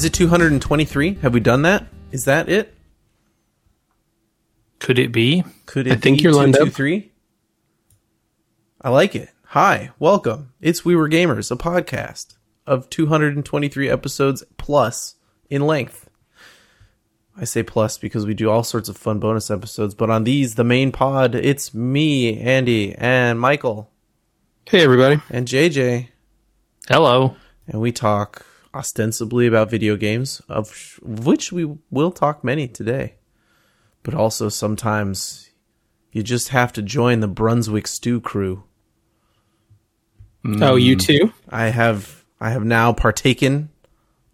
Is it 223? Have we done that? Is that it? Could it be? Could it I think be you're lined up. 223? I like it. Hi, welcome. It's We Were Gamers, a podcast of 223 episodes plus in length. I say plus because we do all sorts of fun bonus episodes, but on these, the main pod, it's me, Andy, and Michael, Hey, everybody. and JJ, Hello. and we talk ostensibly about video games, of which we will talk many today. But also sometimes you just have to join the Brunswick Stew crew. Oh, you mm. too? I have I have now partaken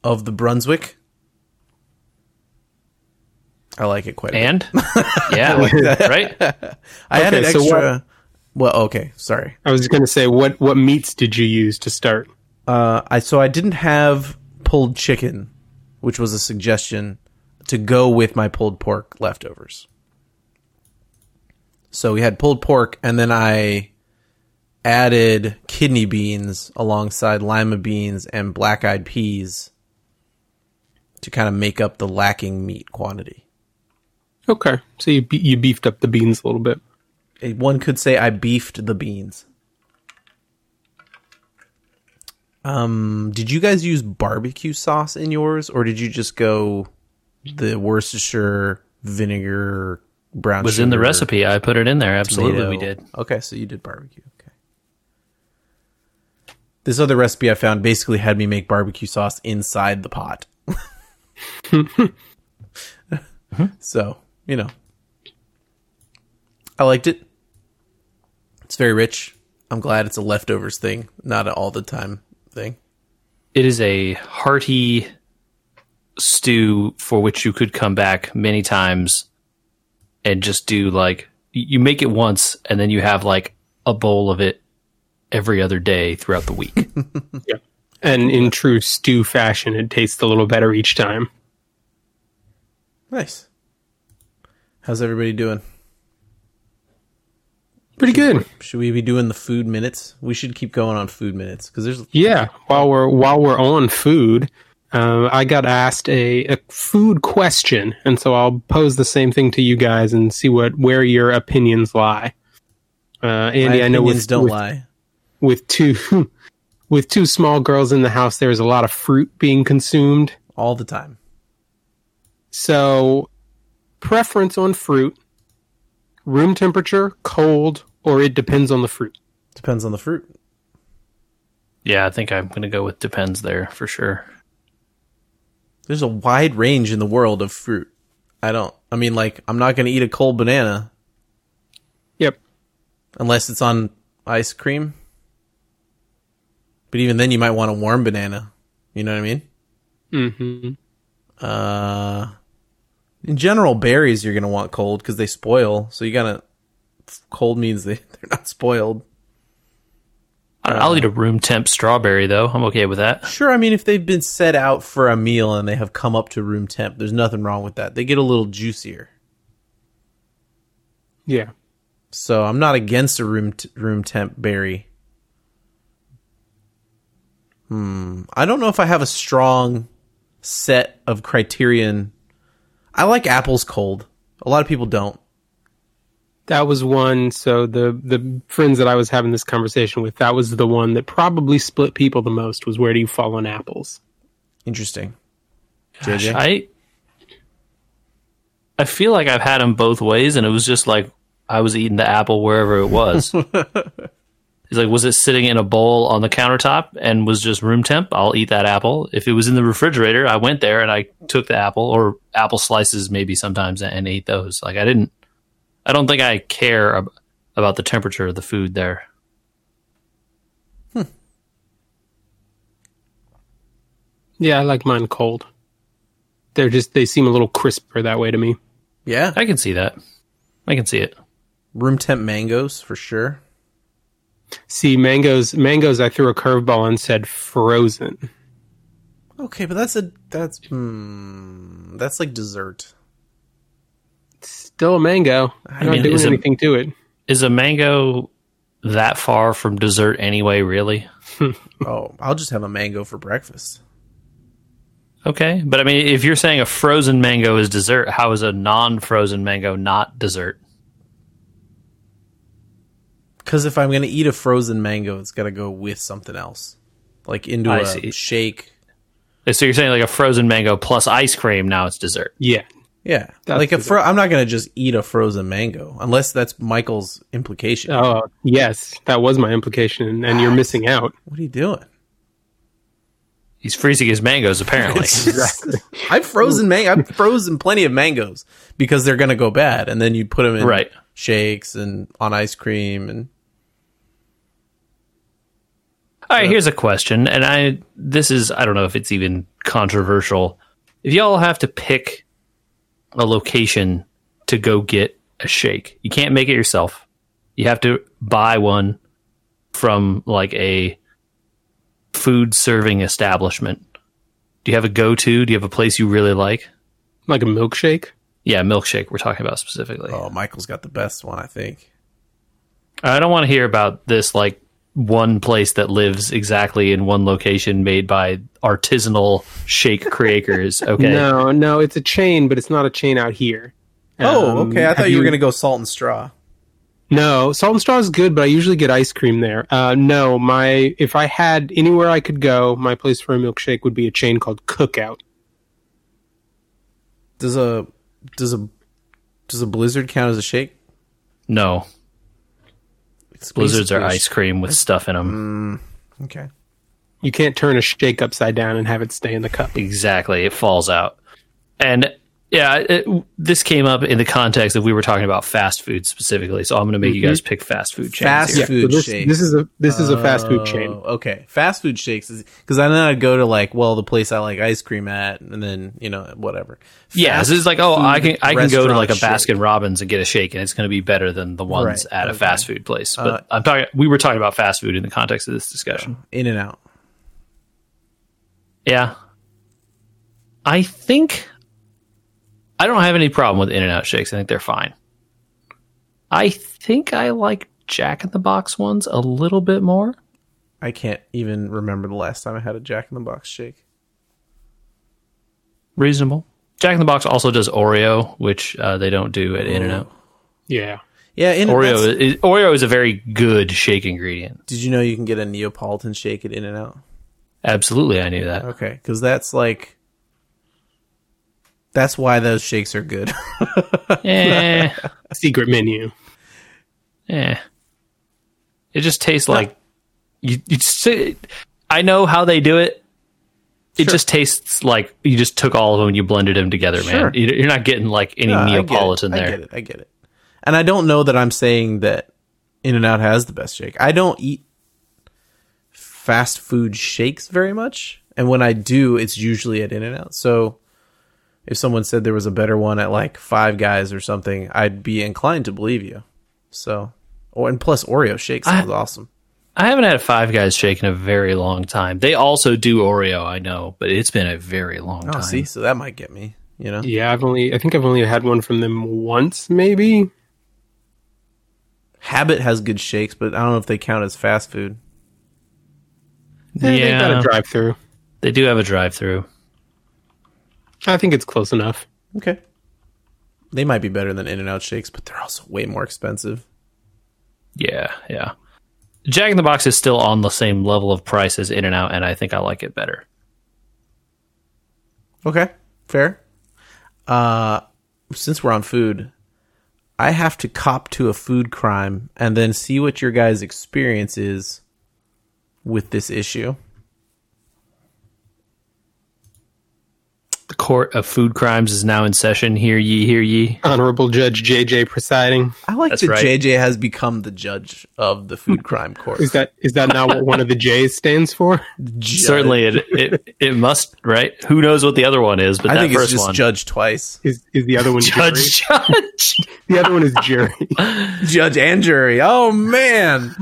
of the Brunswick. I like it quite a bit. And yeah, right. I had an Okay, so extra. well, okay, sorry. I was going to say, what, what meats did you use to start? Uh, I so I didn't have pulled chicken, which was a suggestion to go with my pulled pork leftovers. So we had pulled pork, and then I added kidney beans alongside lima beans and black eyed peas to kind of make up the lacking meat quantity. Okay. So you, be- you beefed up the beans a little bit. One could say I beefed the beans. Um, did you guys use barbecue sauce in yours, or did you just go the Worcestershire vinegar brown? Was in the recipe. I put it in there. Absolutely, tomato? we did. Okay, so you did barbecue. Okay. This other recipe I found basically had me make barbecue sauce inside the pot. So, you know. I liked it. It's very rich. I'm glad it's a leftovers thing, not an all the time thing. It is a hearty stew for which you could come back many times and just do like you make it once and then you have like a bowl of it every other day throughout the week. yeah. And in true stew fashion, it tastes a little better each time. Nice. How's everybody doing? Pretty good. Should we be doing the food minutes? We should keep going on food minutes because there's Yeah. While we're while we're on food, uh, I got asked a, a food question, and so I'll pose the same thing to you guys and see what where your opinions lie. Uh, Andy, my I know opinions with, don't with, lie. with two with two small girls in the house, there's a lot of fruit being consumed. all the time. So, preference on fruit, room temperature, cold, or it depends on the fruit. Depends on the fruit. yeah, I think I'm going to go with depends there for sure. There's a wide range in the world of fruit. I don't. I mean, like, I'm not going to eat a cold banana Yep. unless it's on ice cream. But even then, you might want a warm banana. You know what I mean? Mm hmm Uh, in general, berries you're gonna want cold because they spoil. So you gotta cold means they they're not spoiled. I don't know, I'll eat a room temp strawberry though. I'm okay with that. Sure, I mean if they've been set out for a meal and they have come up to room temp, there's nothing wrong with that. They get a little juicier. Yeah. So I'm not against a room t- room temp berry. Hmm. I don't know if I have a strong set of criterion. I like apples cold. A lot of people don't. That was one. So the the friends that I was having this conversation with, that was the one that probably split people the most. Was where do you fall on apples? Interesting. Gosh, JJ? I I feel like I've had them both ways, and it was just like I was eating the apple wherever it was. He's like, was it sitting in a bowl on the countertop and was just room temp? I'll eat that apple. If it was in the refrigerator, I went there and I took the apple or apple slices maybe sometimes and ate those. Like I didn't, I don't think I care ab- about the temperature of the food there. Hmm. Yeah, I like mine cold. They're just they seem a little crisper that way to me. Yeah. I can see that. I can see it. Room temp mangoes for sure. See, mangoes, mangoes. I threw a curveball and said frozen. Okay, but that's a that's hmm, that's like dessert. Still a mango. I'm mean, not doing is it- anything to it. Is a mango that far from dessert anyway, really? Oh, I'll just have a mango for breakfast. Okay, but I mean, if you're saying a frozen mango is dessert, how is a non-frozen mango not dessert? Because if I'm gonna eat a frozen mango, it's gotta go with something else, like into I a see. shake. So you're saying like a frozen mango plus ice cream, now it's dessert. Yeah. Yeah, That's like a fro- I'm not gonna just eat a frozen mango unless that's Michael's implication. Oh, yes. That was my implication, and you're missing out. What are you doing? He's freezing his mangoes apparently. I've frozen man- I've frozen plenty of mangoes because they're gonna go bad, and then you put them in Right. shakes and on ice cream and All right, here's a question, and I this is I don't know if it's even controversial. If y'all have to pick a location to go get a shake, you can't make it yourself. You have to buy one from like a food serving establishment. Do you have a go to? Do you have a place you really like? Like a milkshake? Yeah, milkshake. We're talking about specifically. oh, Michael's got the best one, I think. I don't want to hear about this like one place that lives exactly in one location made by artisanal shake creators. Okay. No, no, it's a chain, but it's not a chain out here. Oh, Um, okay. I have thought you were gonna go salt and straw. No, salt and straw is good, but I usually get ice cream there. Uh, no, my if I had anywhere I could go, my place for a milkshake would be a chain called Cookout. Does a does a does a blizzard count as a shake? No. It's Blizzards are ice cream with stuff in them. sh- Okay. You can't turn a shake upside down and have it stay in the cup. Exactly. It falls out. And yeah, it, this came up in the context of we were talking about fast food specifically. So I'm going to make you guys pick fast food chains. Fast here. Yeah, food so this, shake. this is a this is a fast food chain. Oh, okay. Fast food shakes is because I know I'd go to like well the place I like ice cream at, and then you know whatever. Yeah, Fast so it's like, oh, I can I can go to like a restaurant shake. Baskin Robbins and get a shake, and it's going to be better than the ones Right, at a fast food place. But Uh, I'm talking. We were talking about fast food in the context of this discussion. In and out. Yeah, I think I don't have any problem with In and Out shakes. I think they're fine. I think I like Jack in the Box ones a little bit more. I can't even remember the last time I had a Jack in the Box shake. Reasonable. Jack in the Box also does Oreo, which uh, they don't do at In and Out. Yeah. Yeah, in Oreo that's- is, Oreo is a very good shake ingredient. Did you know you can get a Neapolitan shake at In and Out? Absolutely, I knew that. Okay, because that's like that's why those shakes are good. Eh. Secret menu. Yeah. It just tastes like you. you just, I know how they do it. It Sure. just tastes like you just took all of them and you blended them together, Sure. man. You- You're not getting like any No, I get it. Neapolitan I there. I get it. I get it. And I don't know that I'm saying that In and Out has the best shake. I don't eat fast food shakes very much, and when I do, it's usually at In and Out. So if someone said there was a better one at like Five Guys or something, I'd be inclined to believe you. So, oh, and plus Oreo shake sounds awesome. I haven't had a Five Guys shake in a very long time. They also do Oreo, I know, but it's been a very long time. Oh, time. see, so that might get me. You know, Yeah, I've only I think I've only had one from them once, maybe. Habit has good shakes, but I don't know if they count as fast food. Eh, They've got a drive through. They do have a drive-through. I think it's close enough. Okay. They might be better than In and Out shakes, but they're also way more expensive. Yeah, yeah. Jack in the Box is still on the same level of price as In and Out, and I think I like it better. Okay, fair. Uh, since we're on food, I have to cop to a food crime and then see what your guys' experience is with this issue. The court of food crimes is now in session. Hear ye, hear ye. Honorable Judge JJ presiding. I like That's that right. JJ has become the judge of the food crime court. Is that is that not what one of the J's stands for? Judge. Certainly, it, it it must right. Who knows what the other one is? But I that think it's first just one, judge twice. Is is the other one jury? judge, judge. The other one is jury. Judge and jury. Oh man.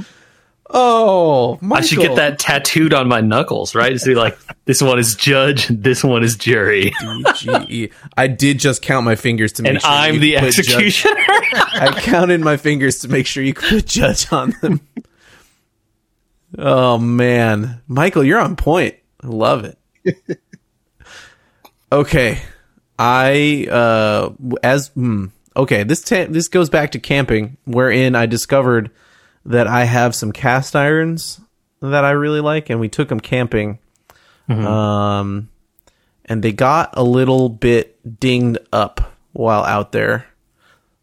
Oh, I should get that tattooed on my knuckles, right? Be like, this one is judge, this one is jury, G-E. I did just count my fingers to make and sure I'm you the executioner. I counted my fingers to make sure you could put judge on them. Oh man, Michael, you're on point. I love it. Okay, I uh as hmm, okay this ta- this goes back to camping, wherein I discovered that I have some cast irons that I really like, and we took them camping. Um, and they got a little bit dinged up while out there.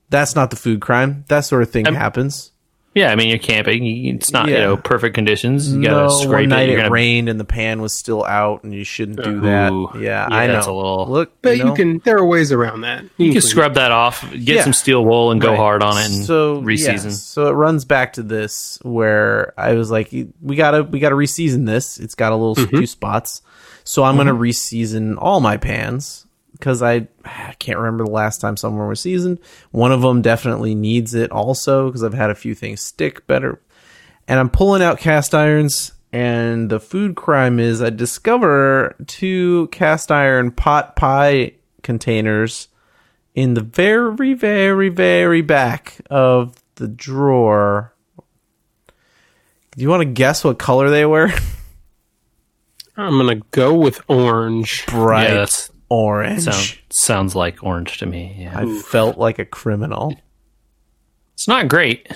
That's not the food crime. That sort of thing happens. Yeah, I mean you're camping. It's not you know perfect conditions. You gotta no, scrape one it. night You're it gonna rained and the pan was still out, and you shouldn't do Ooh. that. Yeah, Yeah, I know. that's a little- Look, But you, know, you can. There are ways around that. You can clean scrub that off, get Yeah. some steel wool, and go Right. hard on it, and so reseason. yeah, so it runs back to this where I was like, we gotta we gotta reseason this. It's got a little Mm-hmm. few spots, so I'm gonna reseason all my pans because I, I can't remember the last time someone was seasoned. One of them definitely needs it also because I've had a few things stick better, and I'm pulling out cast irons. And the food crime is I discover two cast iron pot pie containers in the very, very, very back of the drawer. Do you want to guess what color they were? I'm gonna go with orange. Bright Yeah, that's orange. sound, sounds like orange to me. Yeah. I felt like a criminal. It's not great.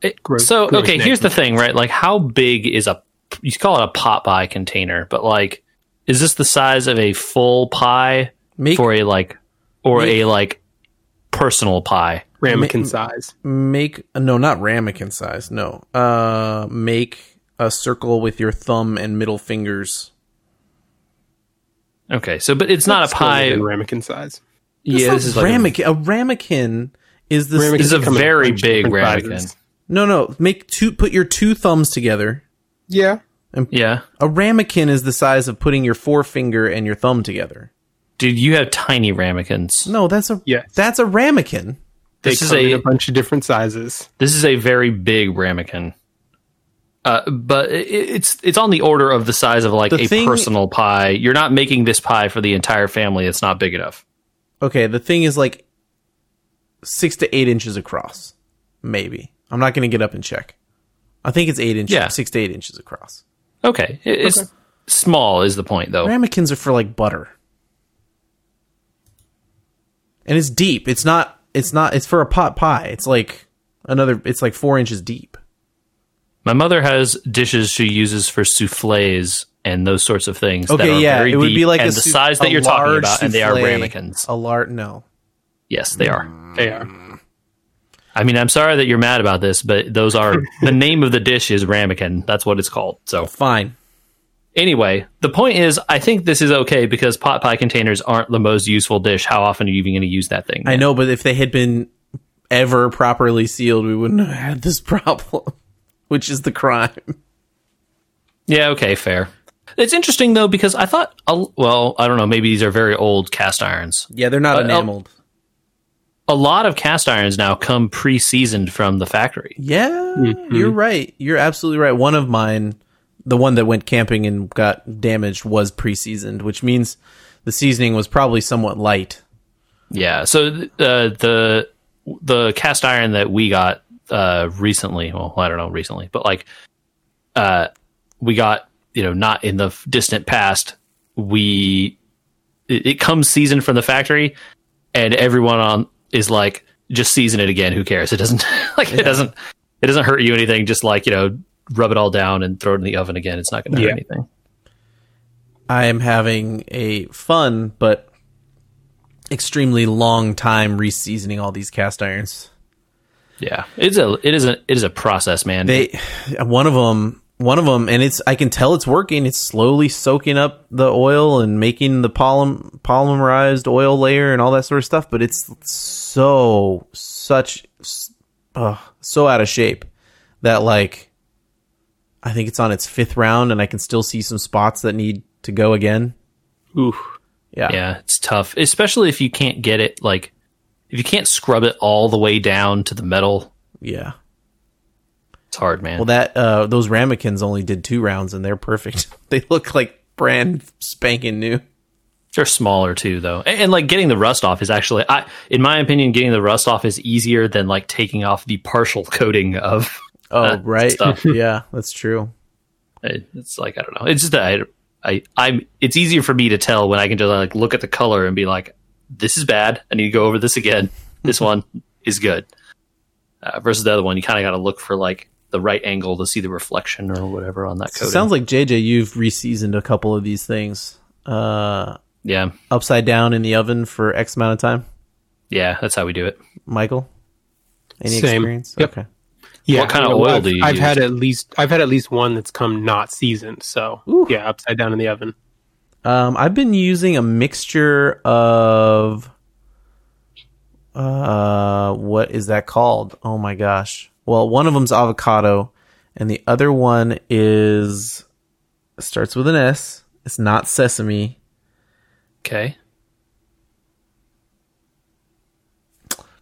It- Gross- so gross okay, here's the thing, right? Like, how big is a? You call it a pot pie container, but like, is this the size of a full pie Make for a like, or Make- a like personal pie? Ramekin size. make no, not ramekin size. No, uh, make a circle with your thumb and middle fingers. Okay, so but it's not a pie. within ramekin size. Yeah, this is like a, ramekin. A, ramekin is the Ramekin this is a come in a very big ramekin. sizes. no, no. Make two. Put your two thumbs together. Yeah. Yeah, A ramekin is the size of putting your forefinger and your thumb together. dude, you have tiny ramekins. No, that's a Yes. that's a ramekin. They This is come in a a bunch of different sizes. This is a very big ramekin. Uh, but it, it's it's on the order of the size of like The a thing- personal pie. You're not making this pie for the entire family. It's not big enough. Okay, the thing is like six to eight inches across. Maybe. I'm not going to get up and check. I think it's eight inches. Yeah. Six to eight inches across. Okay, It- it's small is the point though. Ramekins are for like butter, and it's deep. It's not. It's not. It's for a pot pie. It's like another. It's like four inches deep. My mother has dishes she uses for souffles and those sorts of things. that Okay, are yeah, very it would be like and a the sou- size that you're talking large about, and they are ramekins. A large no. Yes, they are. Mm. They are. I mean, I'm sorry that you're mad about this, but those are the name of the dish is ramekin. That's what it's called. So Fine. Anyway, the point is, I think this is okay because pot pie containers aren't the most useful dish. How often are you even going to use that thing? I know, but if they had been ever properly sealed, we wouldn't have had this problem, which is the crime. Yeah, okay, fair. It's interesting though because I thought, well, I don't know, maybe these are very old cast irons. Yeah, they're not Uh, enameled. A lot of cast irons now come pre-seasoned from the factory. Yeah, you're right. You're absolutely right. One of mine, the one that went camping and got damaged, was pre-seasoned, which means the seasoning was probably somewhat light. Yeah, so uh, the the cast iron that we got uh, recently, well, I don't know recently, but like uh, we got, you know, not in the distant past. We it, it comes seasoned from the factory, and everyone on is like, just season it again. Who cares? It doesn't like it doesn't it doesn't hurt you anything. Just like you know, rub it all down and throw it in the oven again. It's not going to Yeah. hurt anything. I am having a fun but extremely long time reseasoning all these cast irons. Yeah, it's a it is a it is a process, man. They, one of them, one of them, and it's I can tell it's working. It's slowly soaking up the oil and making the polym, polymerized oil layer and all that sort of stuff. But it's so such uh, so out of shape that like I think it's on its fifth round, and I can still see some spots that need to go again. Ooh. Yeah, Yeah, it's tough, especially if you can't get it like if you can't scrub it all the way down to the metal. yeah. It's hard, man. Well, that uh, those ramekins only did two rounds, and they're perfect. they look like brand spanking new. They're smaller too, though, and, and like getting the rust off is actually, I, in my opinion, getting the rust off is easier than like taking off the partial coating of. Oh, uh, right. stuff. yeah, that's true. It- It's like I don't know. It's just that I, I I'm it's easier for me to tell when I can just like look at the color and be like, this is bad. I need to go over this again. This one is good. Uh, versus the other one, you kind of got to look for like the right angle to see the reflection or whatever on that So coating. it sounds like JJ, you've reseasoned a couple of these things. Uh, yeah, upside down in the oven for X amount of time. yeah, that's how we do it. Michael, any Same. experience? Yep. Okay. Yeah, What kind you of oil I've, do you I've use? had at least I've had at least one that's come not seasoned. So Ooh. yeah, upside down in the oven. Um, I've been using a mixture of uh, what is that called? Oh my gosh. Well, one of them's avocado, and the other one is starts with an S. It's not sesame. Okay.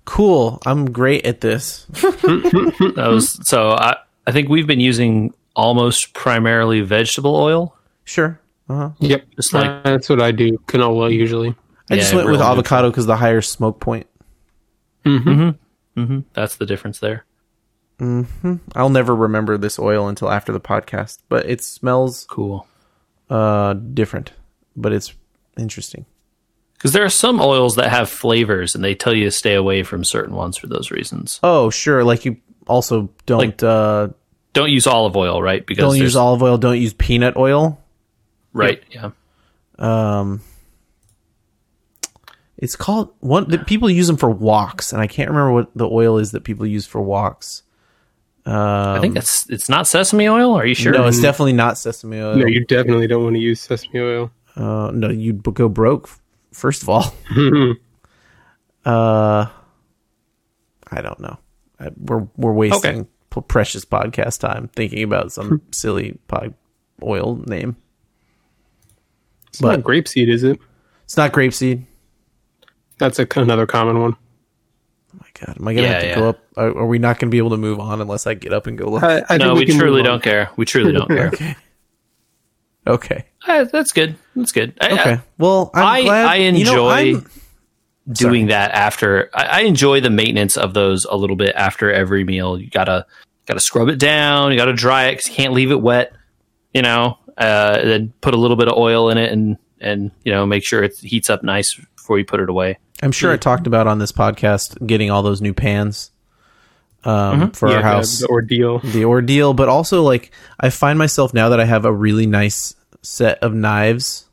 Cool. I'm great at this. That was so. I I think we've been using almost primarily vegetable oil. Sure. Uh-huh. Yep, Just like- Uh, that's what I do. Canola usually. I just Yeah, went with avocado because the higher smoke point. Mm-hmm. Mm-hmm. That's the difference there. Mm-hmm. I'll never remember this oil until after the podcast, but it smells Cool. uh different, but it's interesting. Because there are some oils that have flavors, and they tell you to stay away from certain ones for those reasons. Oh, sure. Like you also don't Like, uh Don't use olive oil, right? Because don't use olive oil, don't use peanut oil. Right. Yeah. Um It's called one that people use them for woks and I can't remember what the oil is that people use for woks. Um, I think it's it's not sesame oil. Are you sure? No, it's definitely not sesame oil. No, you definitely don't want to use sesame oil. Uh, no, you'd go broke. First of all, uh, I don't know. I, we're we're wasting p- precious podcast time thinking about some silly pod oil name. It's But- not grapeseed, is it? It's not grapeseed. That's a, another common one. Oh my god, am I gonna Yeah, have to yeah. go up? Are, are we not gonna be able to move on unless I get up and go look? I, I no, think we, truly don't care. We truly don't care. okay. Okay. Uh, that's good. That's good. I- I- Okay. Well, I'm I- glad, I you know, enjoy- I'm- doing that after I, I enjoy the maintenance of those a little bit after every meal. You gotta gotta scrub it down. You gotta dry it because you can't leave it wet. You know, uh, then put a little bit of oil in it and and you know make sure it heats up nice before you put it away. I'm sure I talked about on this podcast getting all those new pans um, for Yeah, our house. the ordeal. the ordeal, but also like I find myself now that I have a really nice set of knives.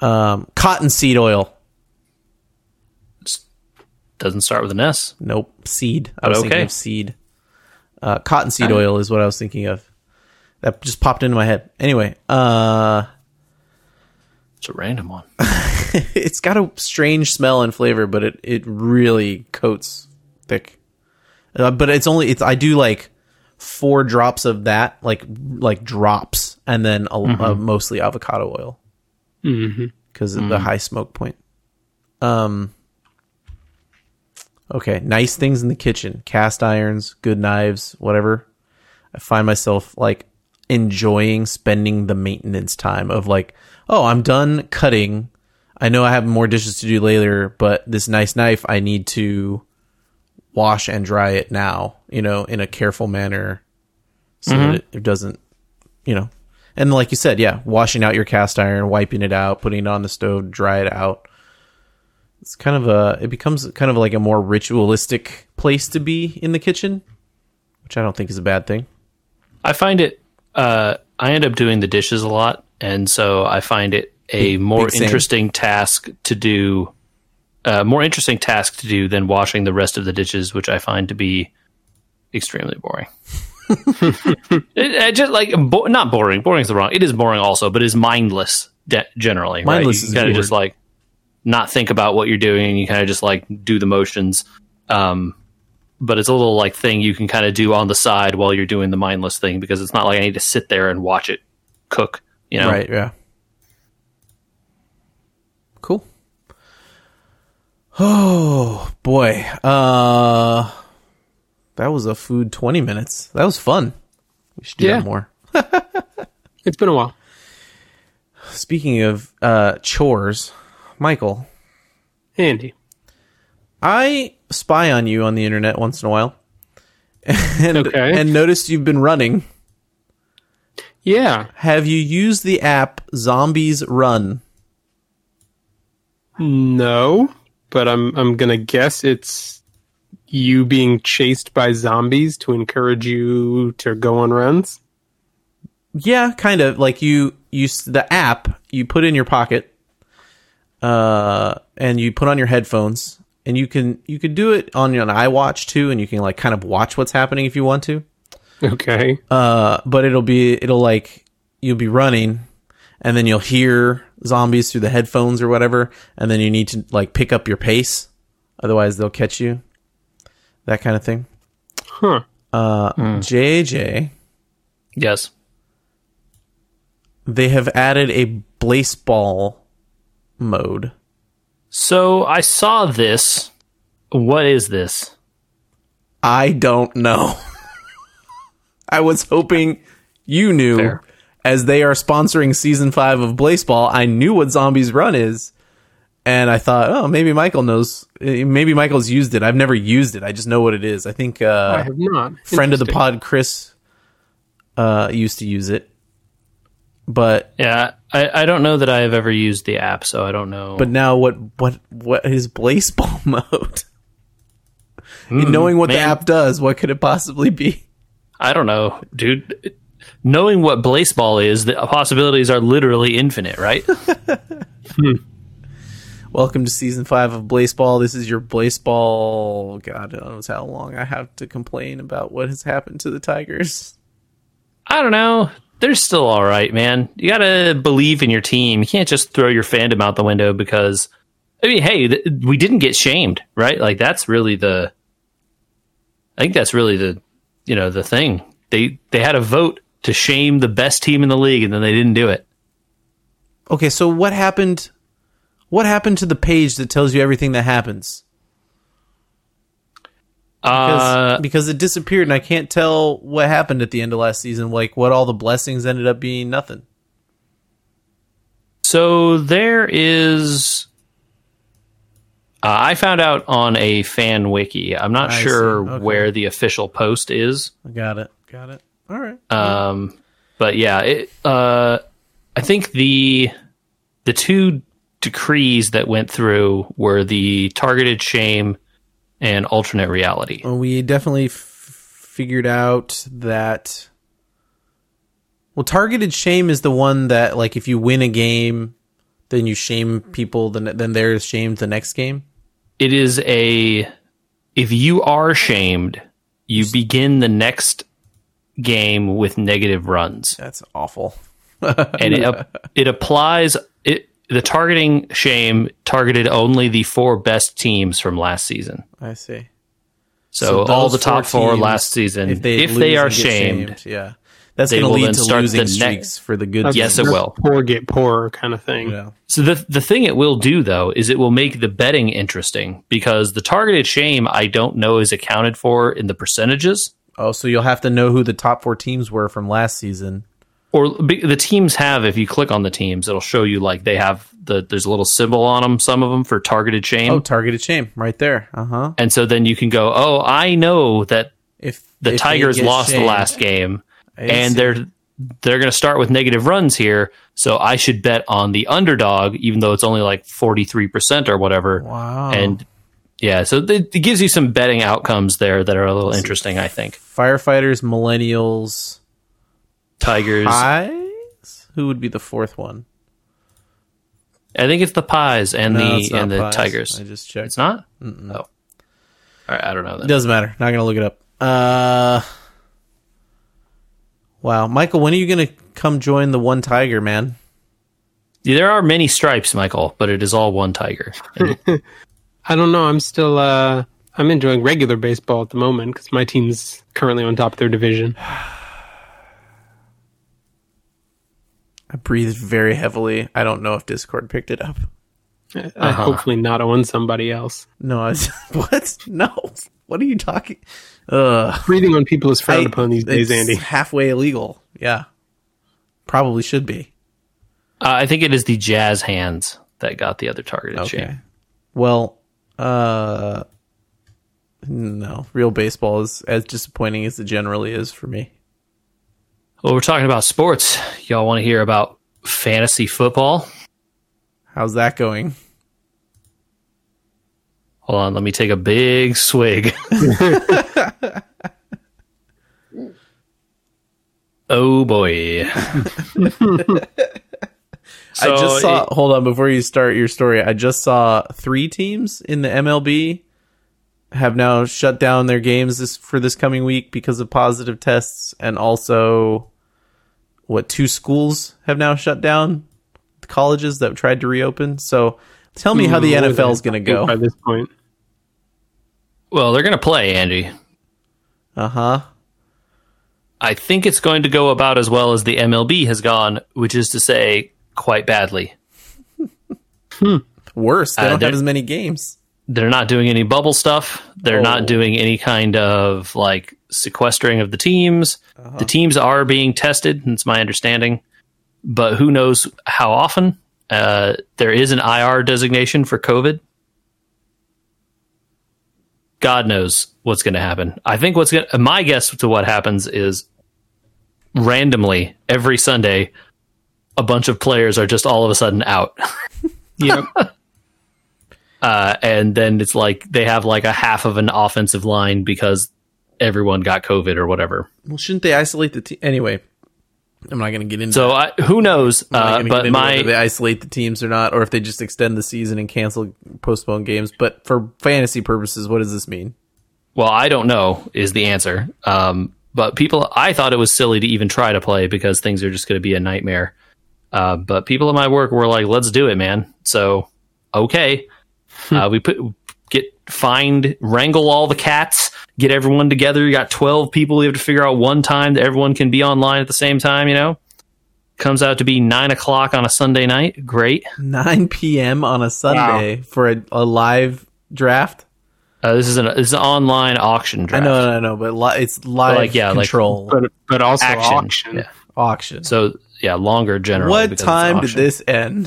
Um, cottonseed oil. Doesn't start with an S. Nope, seed. I But was thinking of seed. Uh, cottonseed oil is what I was thinking of. That just popped into my head. Anyway, uh, It's a random one. it's got a strange smell and flavor, but it it really coats thick. Uh, but it's only it's I do like four drops of that, like like drops, and then a, uh, mostly avocado oil because of the high smoke point. Um. Okay, nice things in the kitchen: cast irons, good knives, whatever. I find myself like enjoying spending the maintenance time of like, oh, I'm done cutting. I know I have more dishes to do later, but this nice knife, I need to wash and dry it now, you know, in a careful manner so that it, it doesn't, you know. And like you said, yeah, washing out your cast iron, wiping it out, putting it on the stove, dry it out. It's kind of a, it becomes kind of like a more ritualistic place to be in the kitchen, which I don't think is a bad thing. I find it. Uh, I end up doing the dishes a lot, and so I find it a Big- more big interesting task to do. Uh, more interesting task to do than washing the rest of the dishes, which I find to be extremely boring. it, it just like bo- not boring. Boring is the wrong. It is boring also, but is mindless de- generally. Mindless right? is You kind of just like not think about what you're doing. and You kind of just like do the motions. Um, but it's a little like thing you can kind of do on the side while you're doing the mindless thing because it's not like I need to sit there and watch it cook. You know, Right, yeah. Cool. Oh boy. Uh that was a food 20 minutes. That was fun. We should do Yeah. that more. It's been a while. Speaking of uh chores, Michael, Andy. I spy on you on the internet once in a while. And Okay. and noticed you've been running. Yeah. Have you used the app Zombies Run? No, but I'm I'm gonna guess it's you being chased by zombies to encourage you to go on runs. Yeah, kind of. Like you, you s- the app you put in your pocket, uh, and you put on your headphones, and you can you can do it on an iWatch too, and you can like kind of watch what's happening if you want to. Okay. Uh, but it'll be it'll like you'll be running, and then you'll hear zombies through the headphones or whatever, and then you need to like pick up your pace, otherwise they'll catch you. That kind of thing. Huh. Uh, JJ, Yes. they have added a baseball mode. So I saw this. What is this? I don't know. I was hoping you knew. Fair. As they are sponsoring season five of Blaseball, I knew what Zombies Run is. And I thought, oh, maybe Michael knows. eh, Maybe Michael's used it. I've never used it. I just know what it is. I think I uh, have not. friend of the pod, Chris, uh, used to use it. But Yeah, I, I don't know that I have ever used the app, so I don't know. but now what what what is Blaseball mode? And knowing what the app does, what could it possibly be? I don't know, dude. Knowing what Blaseball is, the possibilities are literally infinite, right? Hmm. Welcome to season five of Blaseball. This is your Blaseball. God knows how long I have to complain about what has happened to the Tigers. I don't know. They're still all right, man. You gotta believe in your team. You can't just throw your fandom out the window because, I mean, hey, th- we didn't get shamed, right? Like that's really the. I think that's really the, you know, the thing. They they had a vote to shame the best team in the league, and then they didn't do it. Okay, so what happened? What happened to the page that tells you everything that happens? Because, Uh, because it disappeared, and I can't tell what happened at the end of last season. Like what all the blessings ended up being nothing. So there is. Uh, I found out on a fan wiki. I'm not I sure. Okay. where the official post is, I got it. Got it. All right. um, but yeah, it, uh, I think the the two decrees that went through were the targeted shame and alternate reality. Well, we definitely f- figured out that. Well, targeted shame is the one that, like, if you win a game, then you shame people. Then then they're shamed the next game. It is a if you are shamed, you begin the next game with negative runs. That's awful. and it it applies it the targeting shame targeted only the four best teams from last season. I see. So, those all the top four, teams, last season, if they, lose are and get shamed, yeah, that's going to lead to start losing the streaks next- for the good. That's- Yes, it will. Poor get poorer kind of thing. Yeah. So the the thing it will do though is it will make the betting interesting because the targeted shame I don't know is accounted for in the percentages. Oh, so you'll have to know who the top four teams were from last season. Or the teams have, if you click on the teams, it'll show you like they have the there's a little symbol on them, some of them for targeted shame, Oh, targeted shame, right there. Uh huh. and so then you can go, oh, I know that If the if Tigers lost the last game, and they're they're going to start with negative runs here, so I should bet on the underdog, even though it's only like forty three percent or whatever. wow. And yeah, so it, it gives you some betting outcomes there that are a little interesting. I think firefighters, millennials, Tigers. Pies. Who would be the fourth one? I think it's the Pies and No, the and the Pies. Tigers. I just checked. It's not. Oh, all right. I don't know It that. doesn't matter. Not gonna look it up. Uh, wow, Michael, when are you gonna come join the One Tiger, man? There are many stripes, Michael, but it is all one tiger. I don't know. I'm still. uh I'm enjoying regular baseball at the moment because my team's currently on top of their division. I breathed very heavily. I don't know if Discord picked it up. I hopefully not on somebody else. No, I was, what? No. What are you talking? Ugh. Breathing on people is frowned I- upon these days, it's Andy. Halfway illegal. Yeah. Probably should be. uh, I think it is the Jazz hands that got the other targeted Okay. shame. Well, uh, no. Real baseball is as disappointing as it generally is for me. Well, we're talking about sports. Y'all want to hear about fantasy football? How's that going? Hold on, let me take a big swig. oh boy. I just saw. it- hold on, before you start your story, I just saw three teams in the MLB have now shut down their games this for this coming week because of positive tests, and also, what two schools have now shut down? Colleges that tried to reopen. So, tell me how the NFL is going to go By this point, well, they're going to play, Andy. Uh huh. I think it's going to go about as well as the MLB has gone, which is to say, quite badly. Worse, they Uh, don't have as many games. They're not doing any bubble stuff. They're Oh. not doing any kind of like sequestering of the teams. Uh-huh. The teams are being tested, it's my understanding, but who knows how often. Uh, there is an IR designation for COVID. God knows what's going to happen. I think what's going to, my guess to what happens is randomly every Sunday, a bunch of players are just all of a sudden out. yep. Uh, and then it's like they have like a half of an offensive line because everyone got COVID or whatever. Well, shouldn't they isolate the team anyway? I'm not going to get into. So I, who knows? Uh, but whether they isolate the teams or not, or if they just extend the season and cancel postpone games. But for fantasy purposes, what does this mean? well, I don't know is the answer. Um, but people, I thought it was silly to even try to play because things are just going to be a nightmare. Uh, but people at my work were like, "Let's do it, man." So okay, uh, we put find wrangle all the cats, get everyone together. You got twelve people. You have to figure out one time that everyone can be online at the same time. You know, comes out to be nine o'clock on a Sunday night. Great. 9 p.m. on a Sunday for a, a live draft. Uh, this is an this is an online auction I draft. know, no, no, but li- it's live like, yeah, like- control But but also action. auction. Yeah. auction. So yeah, longer generally. what time did this end?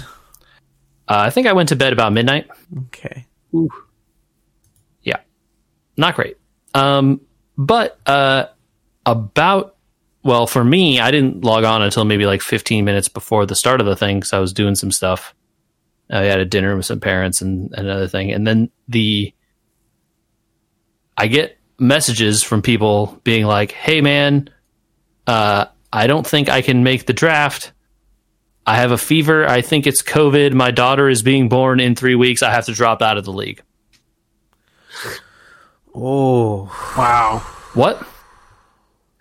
Uh, I think I went to bed about midnight. Okay, Yeah, not great. Um, but uh, about well, for me, I didn't log on until maybe like 15 minutes before the start of the thing, because I was doing some stuff. I had a dinner with some parents and another thing, and then the I get messages from people being like, "Hey, man, uh, I don't think I can make the draft." I have a fever. I think it's COVID. My daughter is being born in three weeks. I have to drop out of the league. Oh, Wow. What?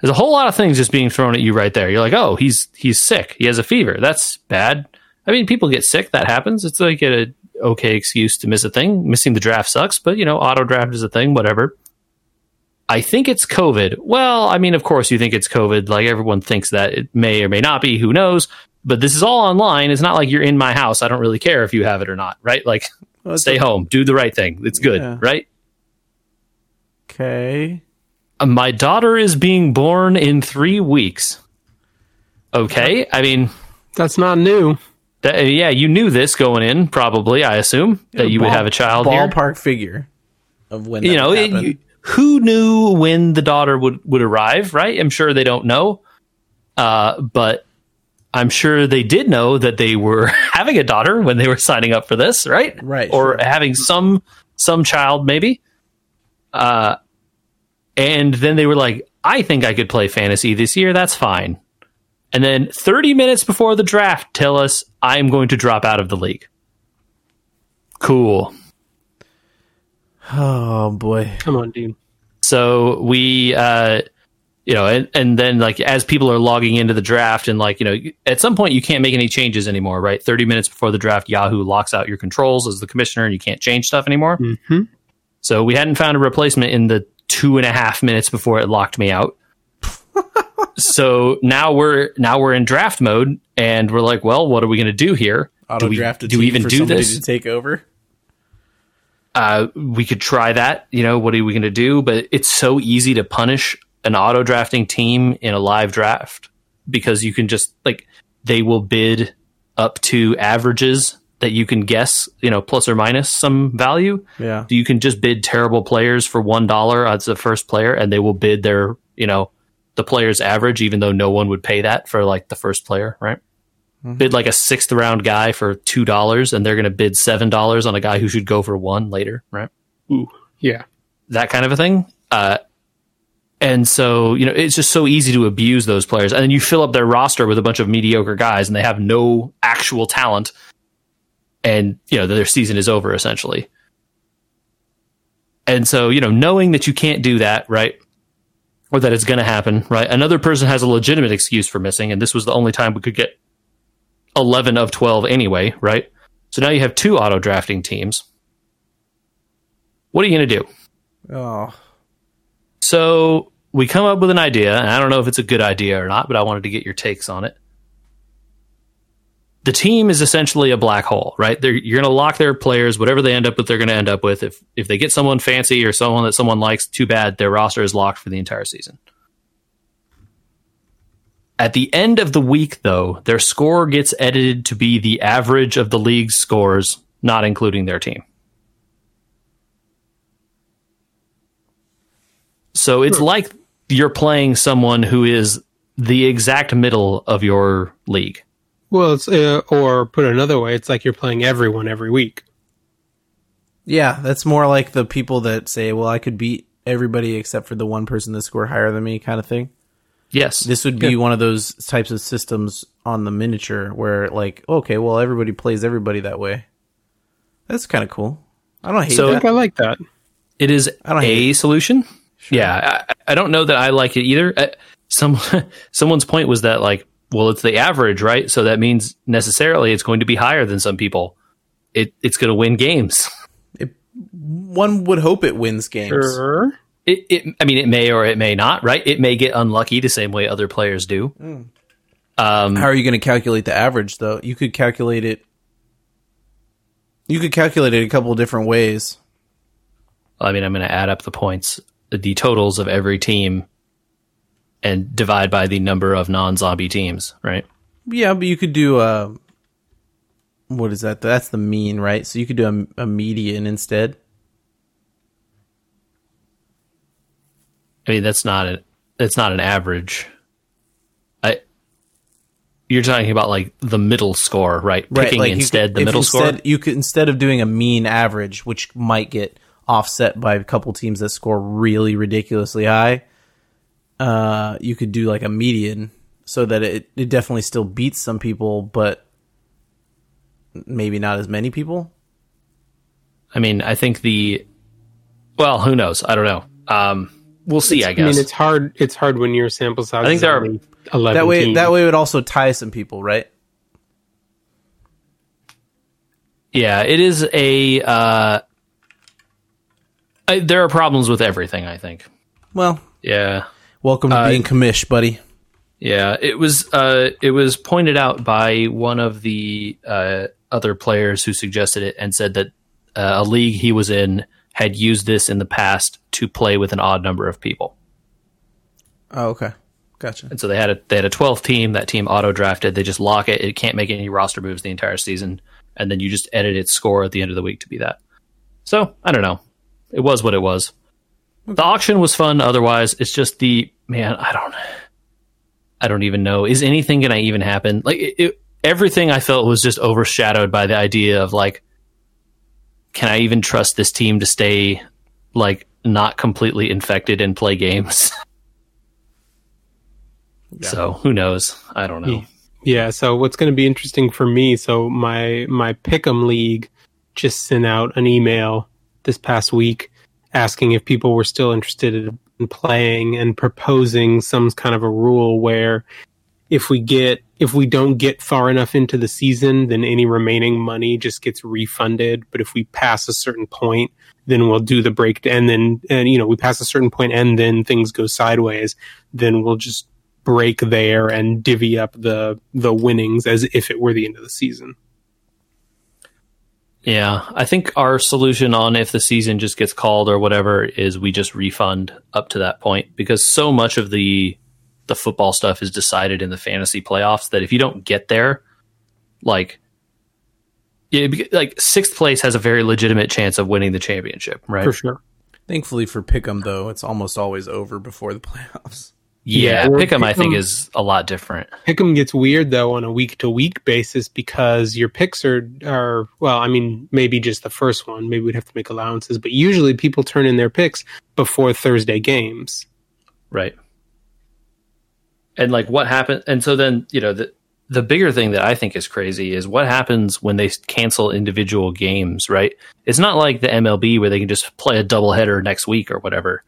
There's a whole lot of things just being thrown at you right there. You're like, oh, he's he's sick. He has a fever. That's bad. I mean, people get sick. That happens. It's like a okay excuse to miss a thing. Missing the draft sucks, but you know, auto draft is a thing. Whatever. I think it's COVID. Well, I mean, of course you think it's COVID. Like everyone thinks that it may or may not be. Who knows? But this is all online. It's not like you're in my house. I don't really care if you have it or not. Right? Like, Well, it's stay home. Do the right thing. It's good. Yeah. Right? Okay. Uh, my daughter is being born in three weeks. Okay, I mean, That's not new. that, uh, yeah, you knew this going in, probably. I assume that you would have a child here. Ballpark figure of when You know, it- you- who knew when the daughter would would arrive? Right? I'm sure they don't know, uh, but I'm sure they did know that they were having a daughter when they were signing up for this, right? Right, Or sure. having some some child, maybe. Uh, and then they were like, "I think I could play fantasy this year. That's fine." And then 30 minutes before the draft, tell us I'm going to drop out of the league. Cool. oh boy, Come on, dude. So we, uh, you know, and, and then like as people are logging into the draft and like, you know, at some point you can't make any changes anymore, right? 30 minutes before the draft, Yahoo locks out your controls as the commissioner and you can't change stuff anymore. hmm So we hadn't found a replacement in the two and a half minutes before it locked me out. so now we're now we're in draft mode and we're like, well, what are we going to do here? auto do we, draft a do we even do this? to take over. uh, we could try that. You know, what are we going to do? But it's so easy to punish an auto drafting team in a live draft because you can just like they will bid up to averages that you can guess, you know, plus or minus some value. Yeah, You can just bid terrible players for one dollar as the first player, and they will bid their, you know, the player's average, even though no one would pay that for like the first player, right? Bid like a sixth round guy for two dollars, and they're going to bid seven dollars on a guy who should go for one later, right? Ooh, yeah. that kind of a thing. Uh, and so, you know, it's just so easy to abuse those players. And then you fill up their roster with a bunch of mediocre guys and they have no actual talent. And, you know, their season is over essentially. And so, you know, knowing that you can't do that, right? Or that it's going to happen, right? Another person has a legitimate excuse for missing. And this was the only time we could get 11 of 12 anyway, right? So now you have two auto drafting teams. What are you going to do? Oh, So we come up with an idea, and I don't know if it's a good idea or not, but I wanted to get your takes on it. The team is essentially a black hole, right? They're, you're going to lock their players, whatever they end up with, they're going to end up with. If if they get someone fancy or someone that someone likes, too bad. Their roster is locked for the entire season. At the end of the week, though, their score gets edited to be the average of the league's scores, not including their team. So it's hmm. like you're playing someone who is the exact middle of your league. Well, it's uh, or put another way, it's like you're playing everyone every week. yeah, that's more like the people that say, "Well, I could beat everybody except for the one person that scored higher than me," kind of thing. Yes. This would be one of those types of systems on the miniature where, like, okay, well, everybody plays everybody that way. That's kind of cool. I don't hate So- I that. think I like that. it is I don't a hate solution. Yeah, I, I don't know that I like it either. Uh, some someone's point was that like, well, it's the average, right? So that means necessarily it's going to be higher than some people. It it's going to win games. One would hope it wins games. Sure. It, it I mean, it may or it may not, right? It may get unlucky the same way other players do. Um, How are you going to calculate the average, though? You could calculate it. You could calculate it a couple of different ways. I mean, I'm going to add up the points, the totals of every team, and divide by the number of non-zombie teams, right? Yeah, but you could do a. What is that? That's the mean, right? So you could do a, a median instead. I mean, that's not a, that's not an average. I, you're talking about like the middle score, right? Picking like instead could- the middle instead, score. You could instead of doing a mean average, which might get offset by a couple teams that score really ridiculously high. Uh, you could do like a median, so that it it definitely still beats some people, but maybe not as many people. I mean, I think the, well, who knows? I don't know. Um, we'll see. I I guess. I mean, it's hard. It's hard when your sample size. I think is there are- eleven. That way, that way, it would also tie some people, right? yeah, it is a. Uh, I, there are problems with everything. I think. Well, Yeah. Welcome to being commish, buddy. Yeah, it was uh, it was pointed out by one of the uh, other players who suggested it and said that uh, a league he was in had used this in the past to play with an odd number of people. Oh, okay, gotcha. And so they had a they had a 12th team. That team auto drafted. They just lock it. It can't make any roster moves the entire season, and then you just edit its score at the end of the week to be that. So I don't know. It was what it was. The auction was fun. Otherwise, it's just the man. I don't. I don't even know. Is anything going to even happen? Like it, it, everything, I felt was just overshadowed by the idea of like, can I even trust this team to stay like not completely infected and play games? So who knows? I don't know. Yeah. So what's going to be interesting for me? So my my Pick'em league just sent out an email this past week asking if people were still interested in playing and proposing some kind of a rule where if we get if we don't get far enough into the season, then any remaining money just gets refunded. But if we pass a certain point, then we'll do the break. And then, and you know, we pass a certain point and then things go sideways, then we'll just break there and divvy up the the winnings as if it were the end of the season. Yeah, I think our solution on if the season just gets called or whatever is we just refund up to that point because so much of the the football stuff is decided in the fantasy playoffs that if you don't get there, like like sixth place has a very legitimate chance of winning the championship, right? For sure. Thankfully for Pick'em, though, it's almost always over before the playoffs. Yeah, Yeah, Pick'em I think is a lot different. Pick'em gets weird though on a week to week basis because your picks are are well, I mean, maybe just the first one. Maybe we'd have to make allowances, but usually people turn in their picks before Thursday games. Right. And like what happened and so then, you know, the the bigger thing that I think is crazy is what happens when they cancel individual games, right? It's not like the MLB where they can just play a doubleheader next week or whatever.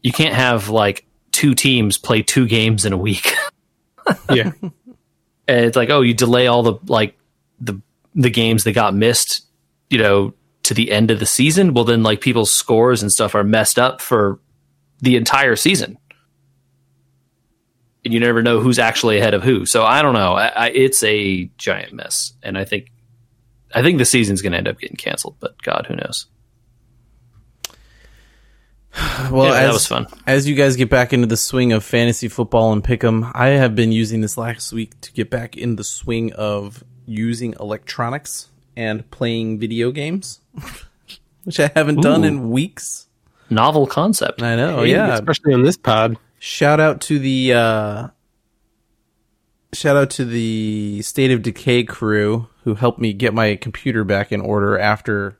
You can't have like two teams play two games in a week. Yeah. and it's like, oh, you delay all the like the the games that got missed, you know, to the end of the season. Well, then like people's scores and stuff are messed up for the entire season, and you never know who's actually ahead of who. So I don't know. I, I, it's a giant mess, and I think I think the season's going to end up getting canceled. But God, who knows? Well, Yeah, as, that was fun. As you guys get back into the swing of fantasy football and pick'em, I have been using this last week to get back in the swing of using electronics and playing video games, which I haven't done in weeks. Novel concept. I know, Hey, yeah. Especially on this pod. Shout out to the uh, shout out to the State of Decay crew who helped me get my computer back in order after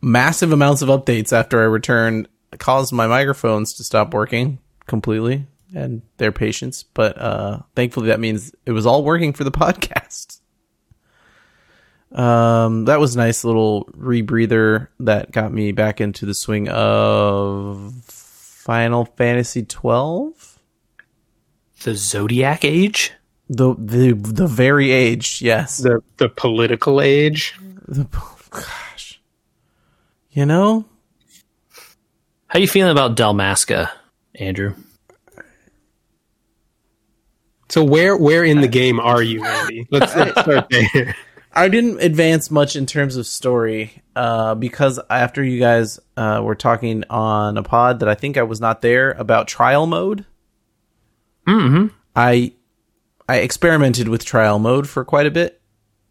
massive amounts of updates after I returned caused my microphones to stop working completely and their patience. But uh, thankfully, that means it was all working for the podcast. Um, that was a nice little rebreather that got me back into the swing of Final Fantasy twelve. The Zodiac Age. The the the very age, yes. The the political age. Gosh, you know, How you feeling about Dalmasca, Andrew? So where where in the game are you, Andy? Let's, let's start there. I didn't advance much in terms of story uh, because after you guys uh, were talking on a pod that I think I was not there about trial mode. Mm-hmm. I I experimented with trial mode for quite a bit,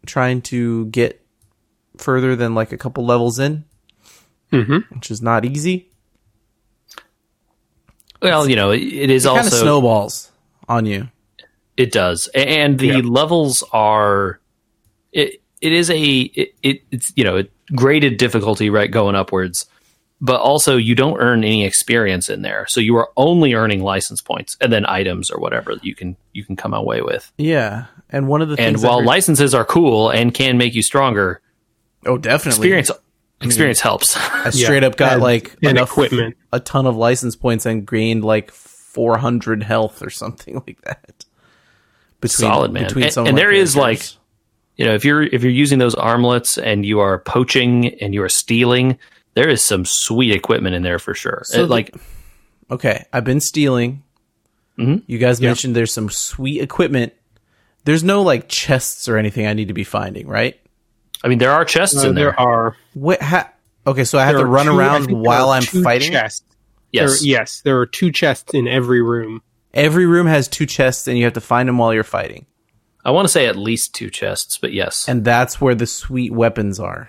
trying to get further than like a couple levels in, Mm-hmm. which is not easy. Well, you know, it, it is It kind also of snowballs on you. It does, and the levels are. It it is a it, it it's you know a graded difficulty right going upwards, but also you don't earn any experience in there, so you are only earning license points and then items or whatever you can you can come away with. Yeah, and one of the And while heard- licenses are cool and can make you stronger, oh definitely experience experience helps. I straight up got and- like and enough equipment. a ton of license points and gained like 400 health or something like that. Between, Solid, man. Between And- and there is, like, you know if you're if you're using those armlets and you are poaching and you are stealing, there is some sweet equipment in there for sure. So It- like okay, I've been stealing. Mhm. You guys mentioned there's some sweet equipment. There's no like chests or anything I need to be finding, right? I mean, there are chests Uh, in there. there are What? Ha- okay, so I have to run two- around while I'm fighting. Chests. yes. There, yes, there are two chests in every room. Every room has two chests, and you have to find them while you're fighting. I want to say at least two chests, but yes. And that's where the sweet weapons are.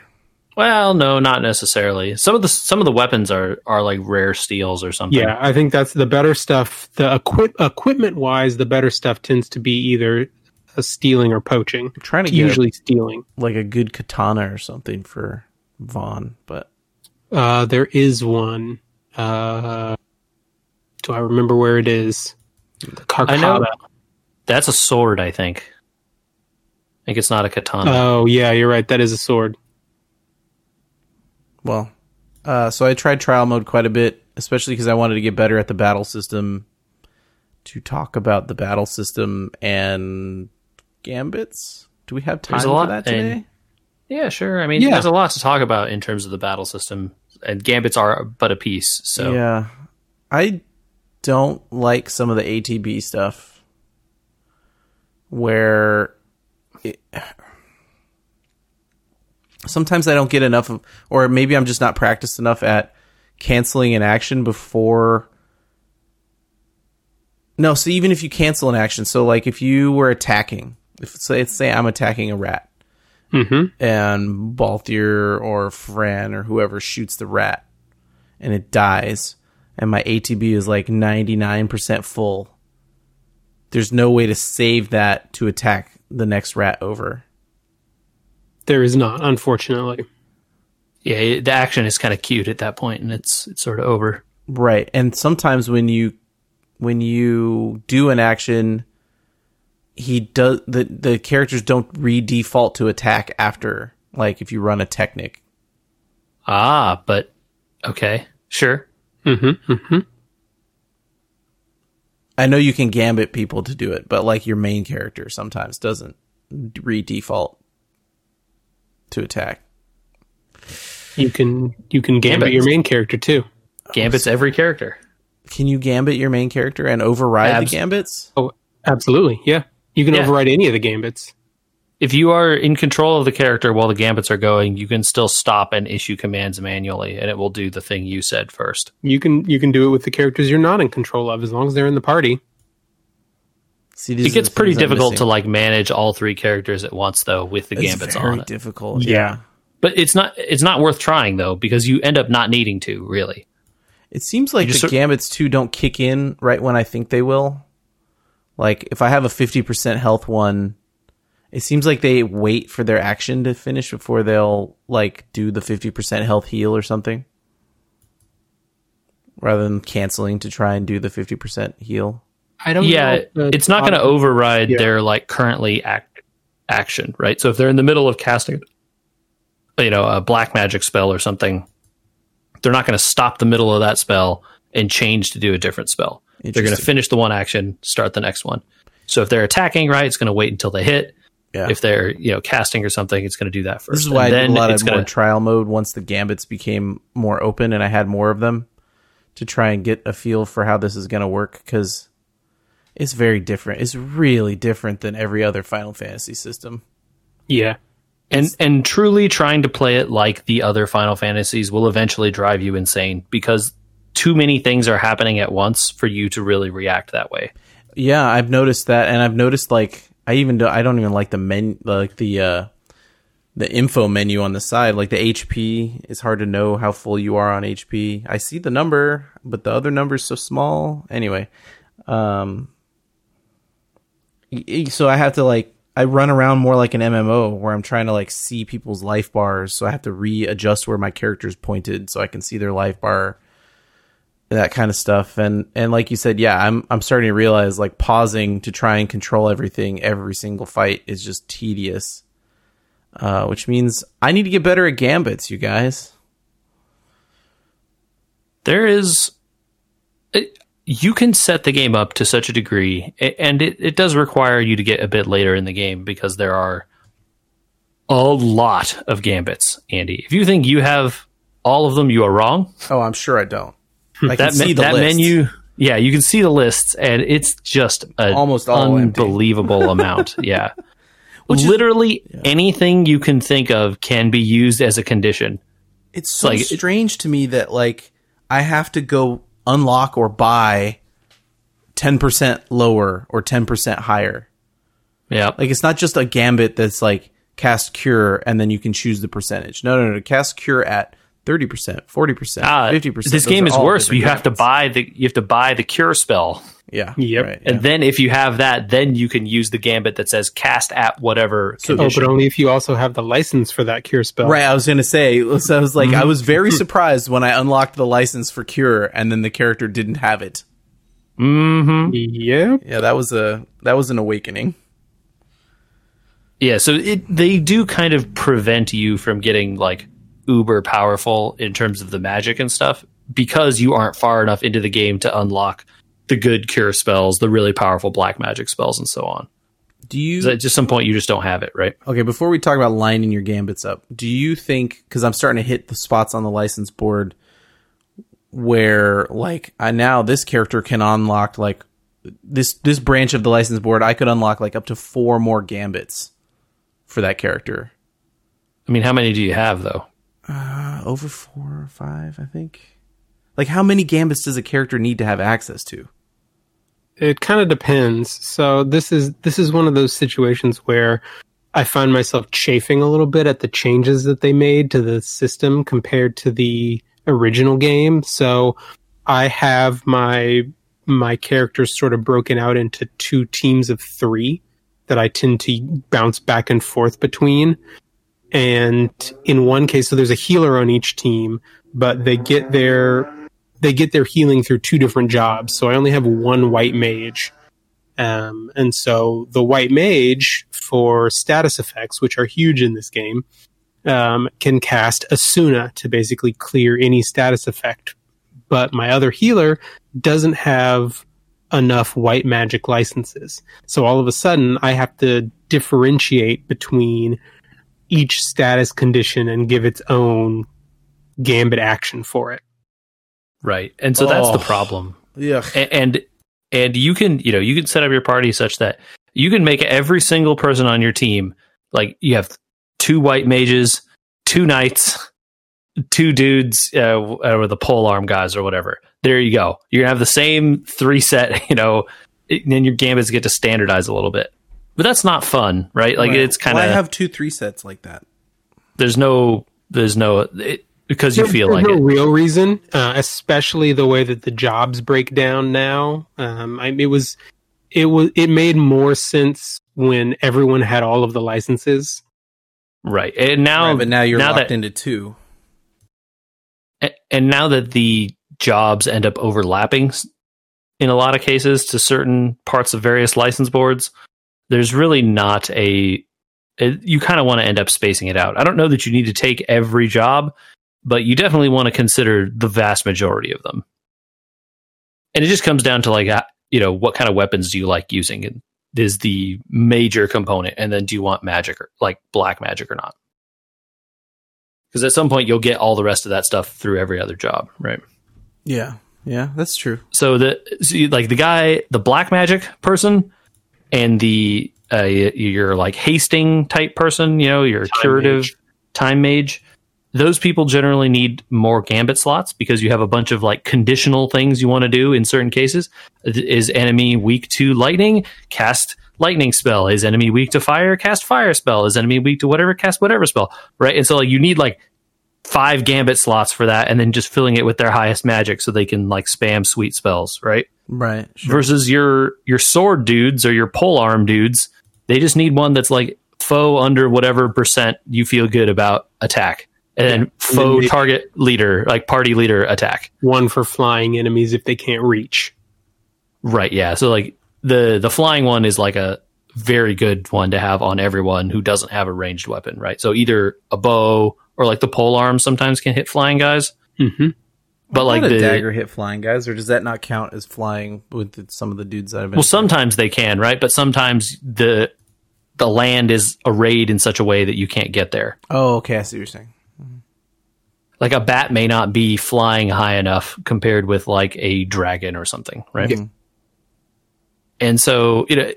well, no, not necessarily. Some of the some of the weapons are are like rare steals or something. Yeah, I think that's the better stuff. The equip equipment wise, the better stuff tends to be either a stealing or poaching. I'm trying to get usually stealing. like a good katana or something for Vaan, but Uh, there is one. Uh, do I remember where it is? The Carcata. I know. That's a sword, I think. I think it's not a katana. Oh yeah, you're right. That is a sword. well, uh, so I tried trial mode quite a bit, especially because I wanted to get better at the battle system. To talk about the battle system and gambits, do we have time for that and- today? yeah, sure. I mean, Yeah. there's a lot to talk about in terms of the battle system, and gambits are but a piece. So Yeah, I don't like some of the ATB stuff where it, sometimes I don't get enough of, or maybe I'm just not practiced enough at canceling an action before. No, so even if you cancel an action, so like if you were attacking, if say say I'm attacking a rat, Mm-hmm. and Balthier or Fran or whoever shoots the rat and it dies and my ATB is like 99% full, there's no way to save that to attack the next rat over. There is not, unfortunately. Yeah, the action is kind of cute at that point, and it's it's sort of over. Right. And sometimes when you when you do an action he does the the characters don't re-default to attack after like if you run a technic. Ah, but okay, sure. Mm-hmm, mm-hmm. I know you can gambit people to do it, but like your main character sometimes doesn't re-default to attack. You can you can gambit Gambit. your main character too. Gambit's every character. Can you gambit your main character and override Abs- the gambits? Oh, absolutely. Yeah. You can Yeah. override any of the gambits. If you are in control of the character while the gambits are going, you can still stop and issue commands manually, and it will do the thing you said first. You can you can do it with the characters you're not in control of as long as they're in the party. See, It gets pretty difficult to like manage all three characters at once, though, with the It's gambits very on it. difficult. Yeah. But it's not it's not worth trying though because you end up not needing to really. It seems like the sort- gambits too don't kick in right when I think they will. Like if I have a 50% health one, it seems like they wait for their action to finish before they'll like do the 50% health heal or something. Rather than canceling to try and do the 50% heal. I don't yeah, know. it's not going to override Yeah. their like currently act action, right? So if they're in the middle of casting, you know, a black magic spell or something, they're not going to stop the middle of that spell and change to do a different spell. They're going to finish the one action, start the next one. So if they're attacking, right, it's going to wait until they hit. Yeah. If they're you know casting or something, it's going to do that first. This is why I And did a lot of more gonna- trial mode once the gambits became more open and I had more of them to try and get a feel for how this is going to work because it's very different. It's really different than every other Final Fantasy system. Yeah. and and truly trying to play it like the other Final Fantasies will eventually drive you insane because too many things are happening at once for you to really react that way. Yeah, I've noticed that, and I've noticed like I even do, I don't even like the men like the uh, the info menu on the side. Like the HP, it's hard to know how full you are on HP. I see the number, but the other number is so small. Anyway, um, so I have to like I run around more like an MMO where I'm trying to like see people's life bars. So I have to readjust where my character's pointed so I can see their life bar that kind of stuff and and like you said yeah i'm i'm starting to realize like pausing to try and control everything every single fight is just tedious uh which means i need to get better at gambits you guys There is it, you can set the game up to such a degree and it, it does require you to get a bit later in the game because there are a lot of gambits, Andy. If you think you have all of them, you are wrong. oh i'm sure i don't i that see me- that list. menu yeah you can see the lists and it's just an Almost all unbelievable amount yeah is- literally anything you can think of can be used as a condition it's so like- strange to me that like i have to go unlock or buy 10% lower or 10% higher yeah Like it's not just a gambit that's like cast cure and then you can choose the percentage. No, no, no. Cast cure at thirty percent, forty percent, Ah, fifty percent. this game is worse you have to buy the you have to buy the cure spell Yeah. Yep. Right, and yeah. then if you have that then you can use the gambit that says cast at whatever Oh, condition. but only if you also have the license for that cure spell. Right. I was gonna say. So I was like, Mm-hmm. I was very surprised when I unlocked the license for cure and then the character didn't have it. Hmm. Yep. Yeah, that was a that was an awakening. Yeah, so it they do kind of prevent you from getting like uber powerful in terms of the magic and stuff because you aren't far enough into the game to unlock the good cure spells, the really powerful black magic spells, and so on. Do you? At just some point you just don't have it, right? Okay, before we talk about lining your gambits up, do you think because I'm starting to hit the spots on the license board where like I now this character can unlock like this this branch of the license board I could unlock like up to four more gambits for that character. I mean, how many do you have though? Uh, over four or five, I think. Like how many gambits does a character need to have access to? It kind of depends. So this is this is one of those situations where I find myself chafing a little bit at the changes that they made to the system compared to the original game. So I have my my characters sort of broken out into two teams of three that I tend to bounce back and forth between. And in one case, so there's a healer on each team, but they get their they get their healing through two different jobs. So I only have one white mage. Um, and so the white mage for status effects, which are huge in this game, um, can cast Esuna to basically clear any status effect. But my other healer doesn't have enough white magic licenses. So all of a sudden, I have to differentiate between each status condition and give its own gambit action for it. Right. And so that's the Oh. problem. Yeah. A- and and you can you know you can set up your party such that you can make every single person on your team like you have two white mages two knights two dudes uh, or the pole arm guys or whatever there you go you're gonna have the same three set you know and then your gambits get to standardize a little bit but that's not fun right like Right. it's kind of. Why of have two three sets like that? there's no there's no it, because you There- feel there's like no it real reason, uh, especially the way that the jobs break down now. Um, I, it was, it was, it made more sense when everyone had all of the licenses. right and now right, but now you're now locked that- into two. And now that the jobs end up overlapping in a lot of cases to certain parts of various license boards there's really not a it, you kind of want to end up spacing it out i don't know that you need to take every job but you definitely want to consider the vast majority of them and it just comes down to like uh, you know what kind of weapons do you like using and is the major component and then do you want magic or like black magic or not because at some point you'll get all the rest of that stuff through every other job right Yeah. Yeah, that's true. so the so you- like the guy the black magic person and the uh, your like hasting type person you know your curative mage. time mage those people generally need more gambit slots because you have a bunch of like conditional things you want to do in certain cases. Is enemy weak to lightning? Cast lightning spell. Is enemy weak to fire? Cast fire spell. Is enemy weak to whatever? Cast whatever spell right? And so like you need like five gambit slots for that and then just filling it with their highest magic so they can like spam sweet spells right Right. Sure. versus your your sword dudes or your pole arm dudes they just need one that's like foe under whatever percent you feel good about attack and then foe they- target leader like party leader attack One for flying enemies if they can't reach. right yeah so like the the flying one is like a very good one to have on everyone who doesn't have a ranged weapon right so either a bow or like the pole arm sometimes can hit flying guys hmm but like the dagger hit flying guys, or does that not count as flying with the, some of the dudes that have been? Well, sometimes they can, right? But sometimes the the land is arrayed in such a way that you can't get there. oh, okay. I see what you're saying. Mm-hmm. Like a bat may not be flying high enough compared with like a dragon or something, right? And so, you know,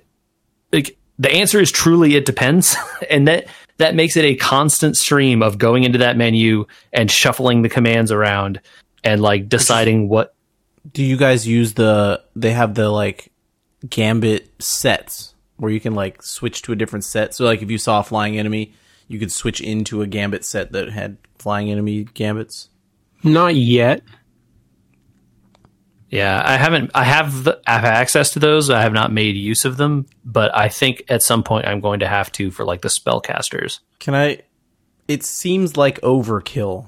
like the answer is truly it depends, and that that makes it a constant stream of going into that menu and shuffling the commands around and like deciding what Do you guys use the? They have the like gambit sets where you can like switch to a different set. So like if you saw a flying enemy, you could switch into a gambit set that had flying enemy gambits. Not yet. Yeah, I haven't. I have the, I have access to those. I have not made use of them, but I think at some point I'm going to have to for like the spellcasters. Can I? It seems like overkill.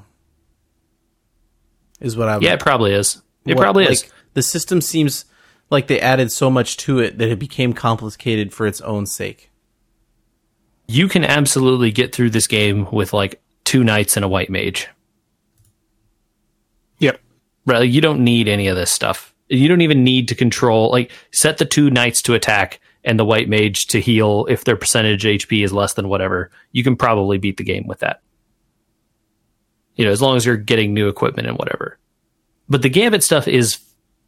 Is what I. Yeah, it probably is. It what- probably like, is. The system seems like they added so much to it that it became complicated for its own sake. You can absolutely get through this game with like two knights and a white mage. Yep. Right? Like, you don't need any of this stuff. You don't even need to control like set the two knights to attack and the white mage to heal if their percentage HP is less than whatever. You can probably beat the game with that. You know, as long as you're getting new equipment and whatever. But the gambit stuff is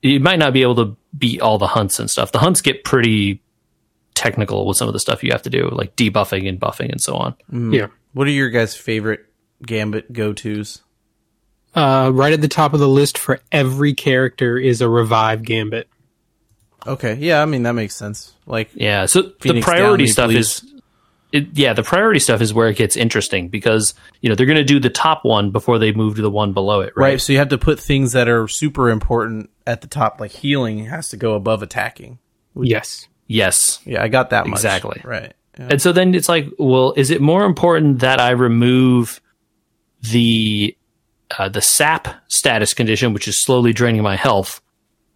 you might not be able to beat all the hunts and stuff. The hunts get pretty technical with some of the stuff you have to do, like debuffing and buffing and so on. Yeah. What are your guys' favorite gambit go tos? Uh, right at the top of the list for every character is a revive gambit. Okay, yeah, I mean that makes sense. Like Yeah, so Phoenix the priority down, stuff Maple is it, yeah, the priority stuff is where it gets interesting because you know they're going to do the top one before they move to the one below it, Right. right? So you have to put things that are super important at the top, like healing has to go above attacking. Yes. Yes, Yeah, I got that much. Exactly. Right. Yeah. and so then it's like, well, is it more important that I remove the uh, the sap status condition, which is slowly draining my health,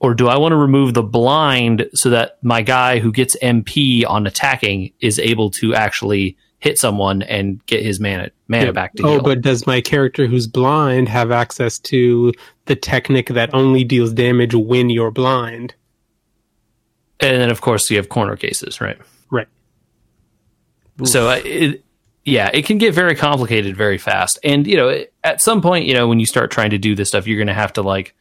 or do I want to remove the blind so that my guy who gets MP on attacking is able to actually hit someone and get his mana mana Yeah. back to oh, heal? but does my character who's blind have access to the technique that only deals damage when you're blind? and then of course you have corner cases, right? Right. So uh, it, yeah, it can get very complicated very fast. And you know, at some point, you know, when you start trying to do this stuff, you're going to have to like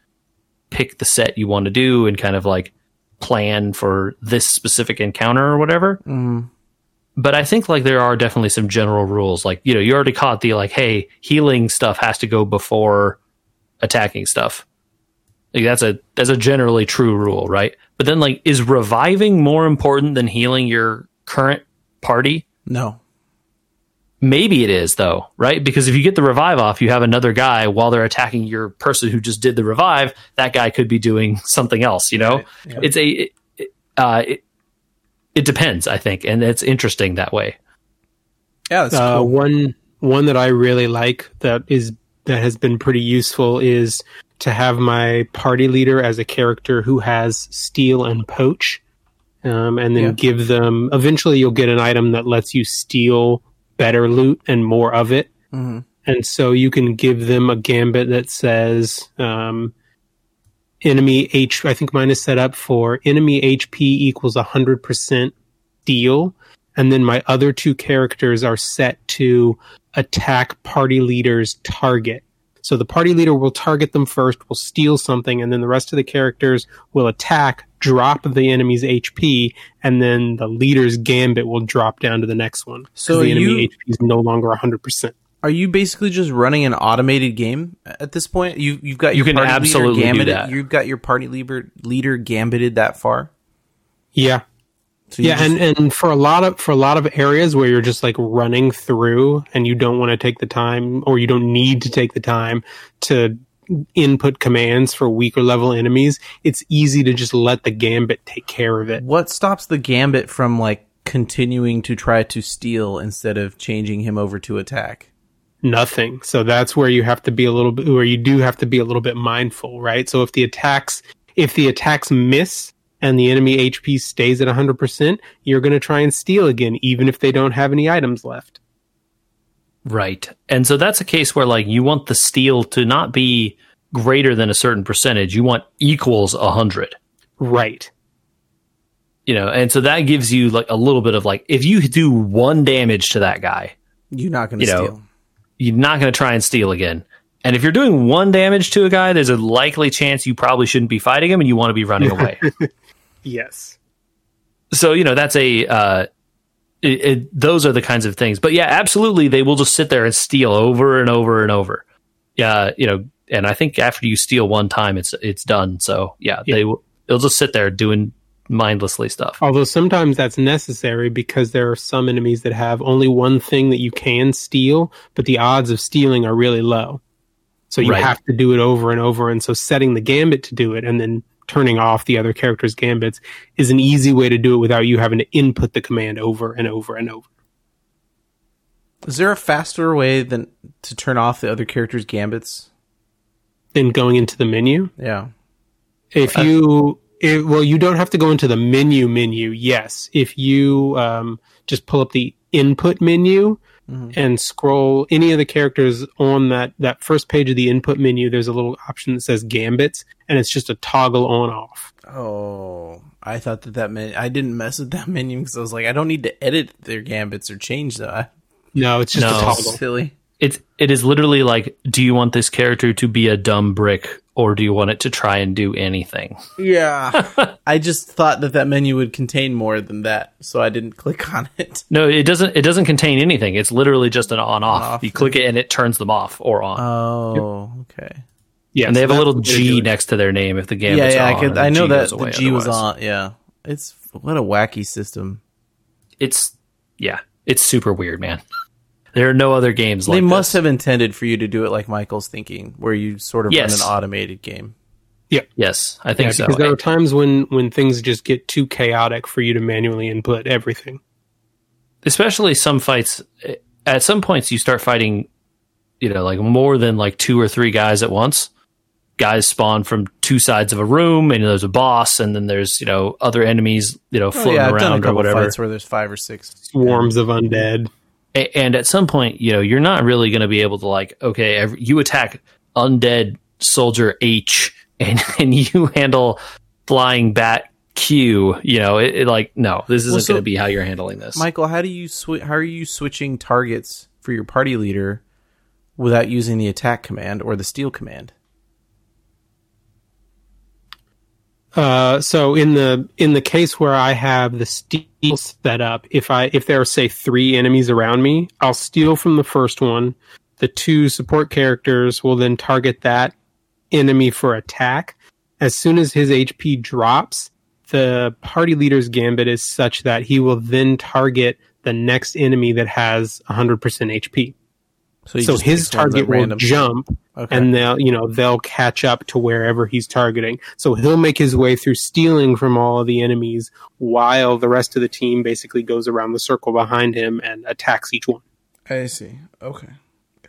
pick the set you want to do and kind of like plan for this specific encounter or whatever. Mm-hmm. But I think like there are definitely some general rules. Like you know, you already caught the like, hey, healing stuff has to go before attacking stuff. Like that's a that's a generally true rule, right? But then like, is reviving more important than healing your current party? no. Maybe it is though, right? Because if you get the revive off, you have another guy while they're attacking your person who just did the revive. That guy could be doing something else. You know, Right. Yep. it's a it, it- uh, it, it depends, I think, and it's interesting that way. Yeah, that's Uh, cool. One one that I really like that is that has been pretty useful is to have my party leader as a character who has steal and poach, um, and then Yeah. give them. Eventually, you'll get an item that lets you steal better loot and more of it, Mhm. and so you can give them a gambit that says. Um, enemy H, I think mine is set up for enemy HP equals 100% deal. And then my other two characters are set to attack party leader's target. So the party leader will target them first, will steal something, and then the rest of the characters will attack, drop the enemy's HP, and then the leader's gambit will drop down to the next one. So the enemy you- HP is no longer 100%. Are you basically just running an automated game at this point? You you've got You your can party absolutely leader do gambited, that. You've got your party leader leader gambited that far. Yeah. So yeah, just- and, and for a lot of for a lot of areas where you're just like running through and you don't want to take the time or you don't need to take the time to input commands for weaker level enemies, it's easy to just let the gambit take care of it. what stops the gambit from like continuing to try to steal instead of changing him over to attack? Nothing. So that's where you have to be a little bit where you do have to be a little bit mindful, right? So if the attacks if the attacks miss and the enemy HP stays at 100%, you're going to try and steal again even if they don't have any items left. Right. And so that's a case where like you want the steal to not be greater than a certain percentage. You want equals hundred. Right. You know, and so that gives you like a little bit of like if you do one damage to that guy, You're not going to You know, steal. you're not going to try and steal again. And if you're doing one damage to a guy, there's a likely chance you probably shouldn't be fighting him and you want to be running away. Yes. so you know that's a uh, it, it, those are the kinds of things. But yeah, absolutely, they will just sit there and steal over and over and over. Yeah, you know, and I think after you steal one time, it's it's done. So yeah, Yeah. they will they'll just sit there doing mindlessly stuff. Although sometimes that's necessary because there are some enemies that have only one thing that you can steal, but the odds of stealing are really low. So you Right. have to do it over and over. And so setting the gambit to do it and then turning off the other character's gambits is an easy way to do it without you having to input the command over and over and over. Is there a faster way than to turn off the other character's gambits? Than going into the menu, Yeah. if you it, well you don't have to go into the menu menu yes if you um, just pull up the input menu Mm-hmm. and scroll any of the characters on that that first page of the input menu there's a little option that says gambits and it's just a toggle on off Oh, I thought that that meant I didn't mess with that menu because I was like, I don't need to edit their gambits or change that. no it's just No. a toggle Silly. It's it is literally like, do you want this character to be a dumb brick or do you want it to try and do anything? Yeah. I just thought that that menu would contain more than that, so I didn't click on it. No, it doesn't. It doesn't contain anything. It's literally just an on-off. On-off. You click it and it turns them off or on. Oh, okay. yeah and they have a little the way to do G next to their name if the game Yeah, gambit's yeah, on. I could. I know G that the away G was on. Yeah, it's what a wacky system. It's yeah. It's super weird, man. There are no other games like they must this. have intended for you to do it like Michael's thinking, where you sort of Yes. run an automated game. Yeah. Yes, I think Yeah, so. because there are times when when things just get too chaotic for you to manually input everything. especially some fights eh, at some points you start fighting you know like more than like two or three guys at once guys spawn from two sides of a room and there's a boss and then there's you know other enemies you know Oh, floating yeah, I've done a around or couple whatever fights where there's five or six. Swarms of undead. A- and at some point you know you're not really going to be able to like okay every, you attack undead soldier h and, and you handle flying bat q you know it, it like no this isn't Well, so- going to be how you're handling this Michael, how do you swi- how are you switching targets for your party leader without using the attack command or the steal command? Uh, so in the in the case where I have the steal set up, if I if there are say three enemies around me, I'll steal from the first one. The two support characters will then target that enemy for attack. As soon as his HP drops, the party leader's gambit is such that he will then target the next enemy that has 100% HP. You So his pick ones at target will random. jump Okay. and they'll you know they'll catch up to wherever he's targeting so he'll make his way through stealing from all of the enemies while the rest of the team basically goes around the circle behind him and attacks each one I see. Okay.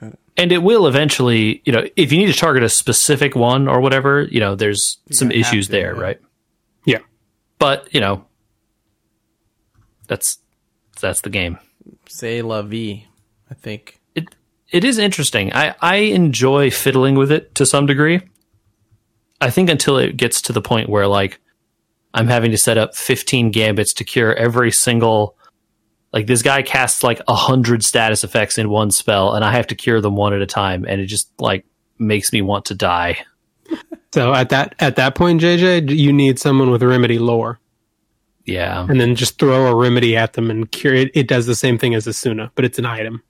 Got it. and it will eventually you know if you need to target a specific one or whatever you know there's some gonna issues to, there yeah. right yeah but you know that's that's the game Say la vie, I think. It is interesting. I i enjoy fiddling with it to some degree. I think until it gets to the point where like i'm having to set up 15 gambits to cure every single like this guy casts like a hundred status effects in one spell and i have to cure them one at a time and it just like makes me want to die. So at that at that point jj you need someone with a remedy lore. Yeah. And then just throw a remedy at them and cure it. It does the same thing as esuna but it's an item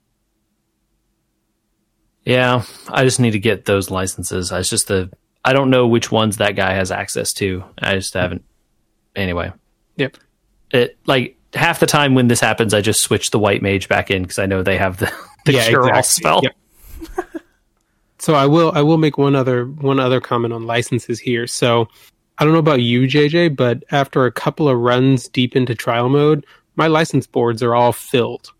Yeah, I just need to get those licenses. It's just the I don't know which ones that guy has access to. I just haven't. Anyway, yep it like half the time when this happens, I just switch the white mage back in because I know they have the, the cure all spell. Yep. so I will I will make one other one other comment on licenses here. So I don't know about you, JJ, but after a couple of runs deep into trial mode, my license boards are all filled.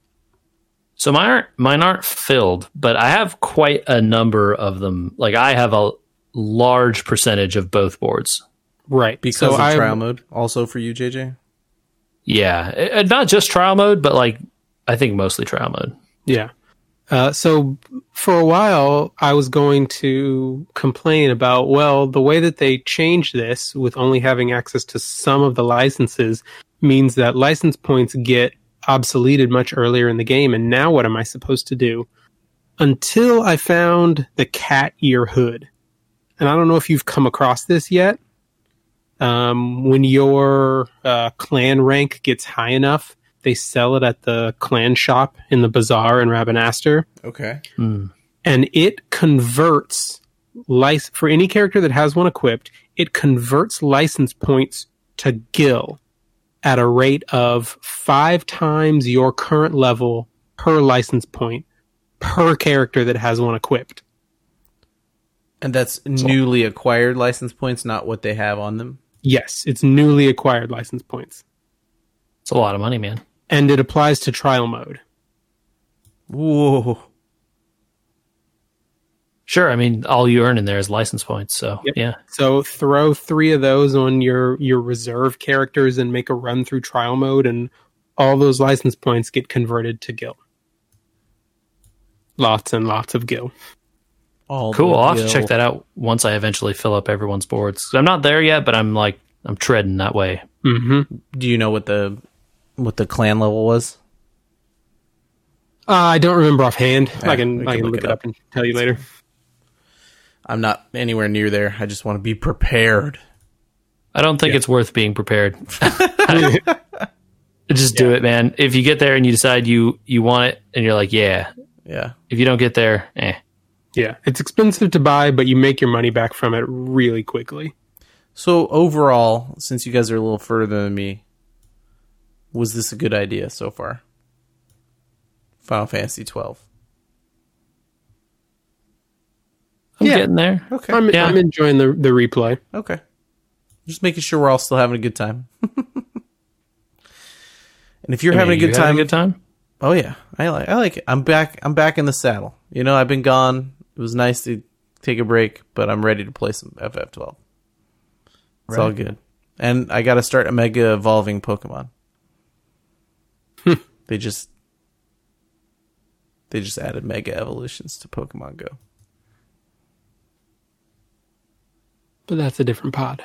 So mine aren't mine aren't filled, but I have quite a number of them. Like I have a large percentage of both boards. Right. Because so of I, trial mode, also for you, JJ. Yeah, Eh, not just trial mode, but like I think mostly trial mode. Yeah. Uh, so for a while, I was going to complain about, well, the way that they changed this with only having access to some of the licenses means that license points get obsoleted much earlier in the game. And now what am I supposed to do? Until I found the cat ear hood. And I don't know if you've come across this yet. Um, when your uh, clan rank gets high enough, they sell it at the clan shop in the bazaar in Rabanastre, Okay. and it converts lic- for any character that has one equipped. It converts license points to gil at a rate of five times your current level per license point per character that has one equipped. And that's newly acquired license points, not what they have on them. Yes, it's newly acquired license points, It's a lot of money, man. and it applies to trial mode. Whoa. Sure, I mean all you earn in there is license points. So Yep. yeah, So throw three of those on your your reserve characters and make a run through trial mode, and all those license points get converted to gil. Lots and lots of gil. All cool. I'll have to check that out once I eventually fill up everyone's boards. I'm not there yet, but I'm like I'm treading that way. hmm Do you know what the what the clan level was? Uh, I don't remember offhand. Yeah, I can I can can look, it up. and tell you later. I'm not anywhere near there. I just want to be prepared. I don't think it's worth being prepared. Just do it, man. If you get there and you decide you you want it, and you're like, yeah. Yeah. If you don't get there, eh. yeah, it's expensive to buy, but you make your money back from it really quickly. So overall, since you guys are a little further than me, was this a good idea so far? Final Fantasy 12. I'm Yeah. getting there. Okay. I'm, Yeah. I'm enjoying the the replay. Okay. Just making sure we're all still having a good time. and if you're I mean, having a you good having time, a good time. oh yeah, I like I like it. I'm back. I'm back in the saddle. You know, I've been gone. It was nice to take a break, but I'm ready to play some FF12. It's all good. And I got to start a mega evolving Pokemon. they just they just added mega evolutions to Pokemon Go. But that's a different pod.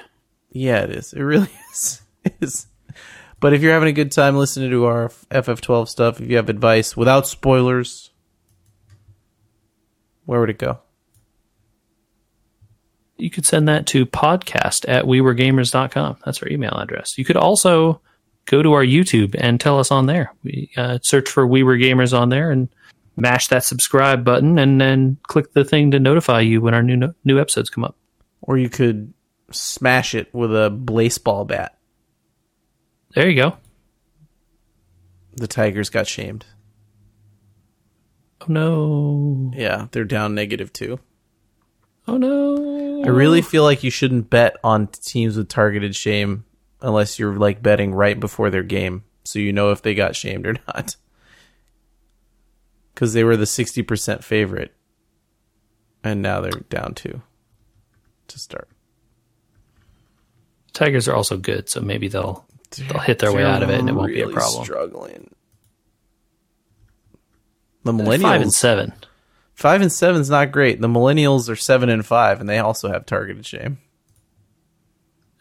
Yeah, it is. It really is. It is. But if you're having a good time listening to our FF12 stuff, if you have advice without spoilers, where would it go? you could send that to podcast at wewaregamers.com. That's our email address. You could also go to our YouTube and tell us on there. We uh, search for We Were Gamers on there and mash that subscribe button and then click the thing to notify you when our new no- new episodes come up. Or you could smash it with a baseball bat. There you go. The Tigers got shamed. Oh no. Yeah, they're down negative two. Oh no. I really feel like you shouldn't bet on teams with targeted shame unless you're like betting right before their game so you know if they got shamed or not. Cuz they were the 60% favorite and now they're down 2 to start. Tigers are also good, so maybe they'll they'll hit their way out of it and it won't be a problem. Struggling. The millennials Five and millennials seven. five and seven is not great. The millennials are seven and five, and they also have targeted shame.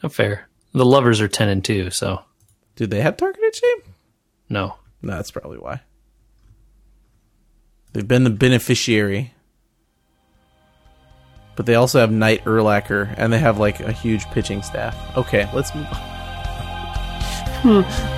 Oh, fair. The lovers are ten and two, so Do they have targeted shame? no. No, that's probably why. They've been the beneficiary. But they also have Knight Erlacher, and they have like a huge pitching staff. Okay, let's move on. Hmm.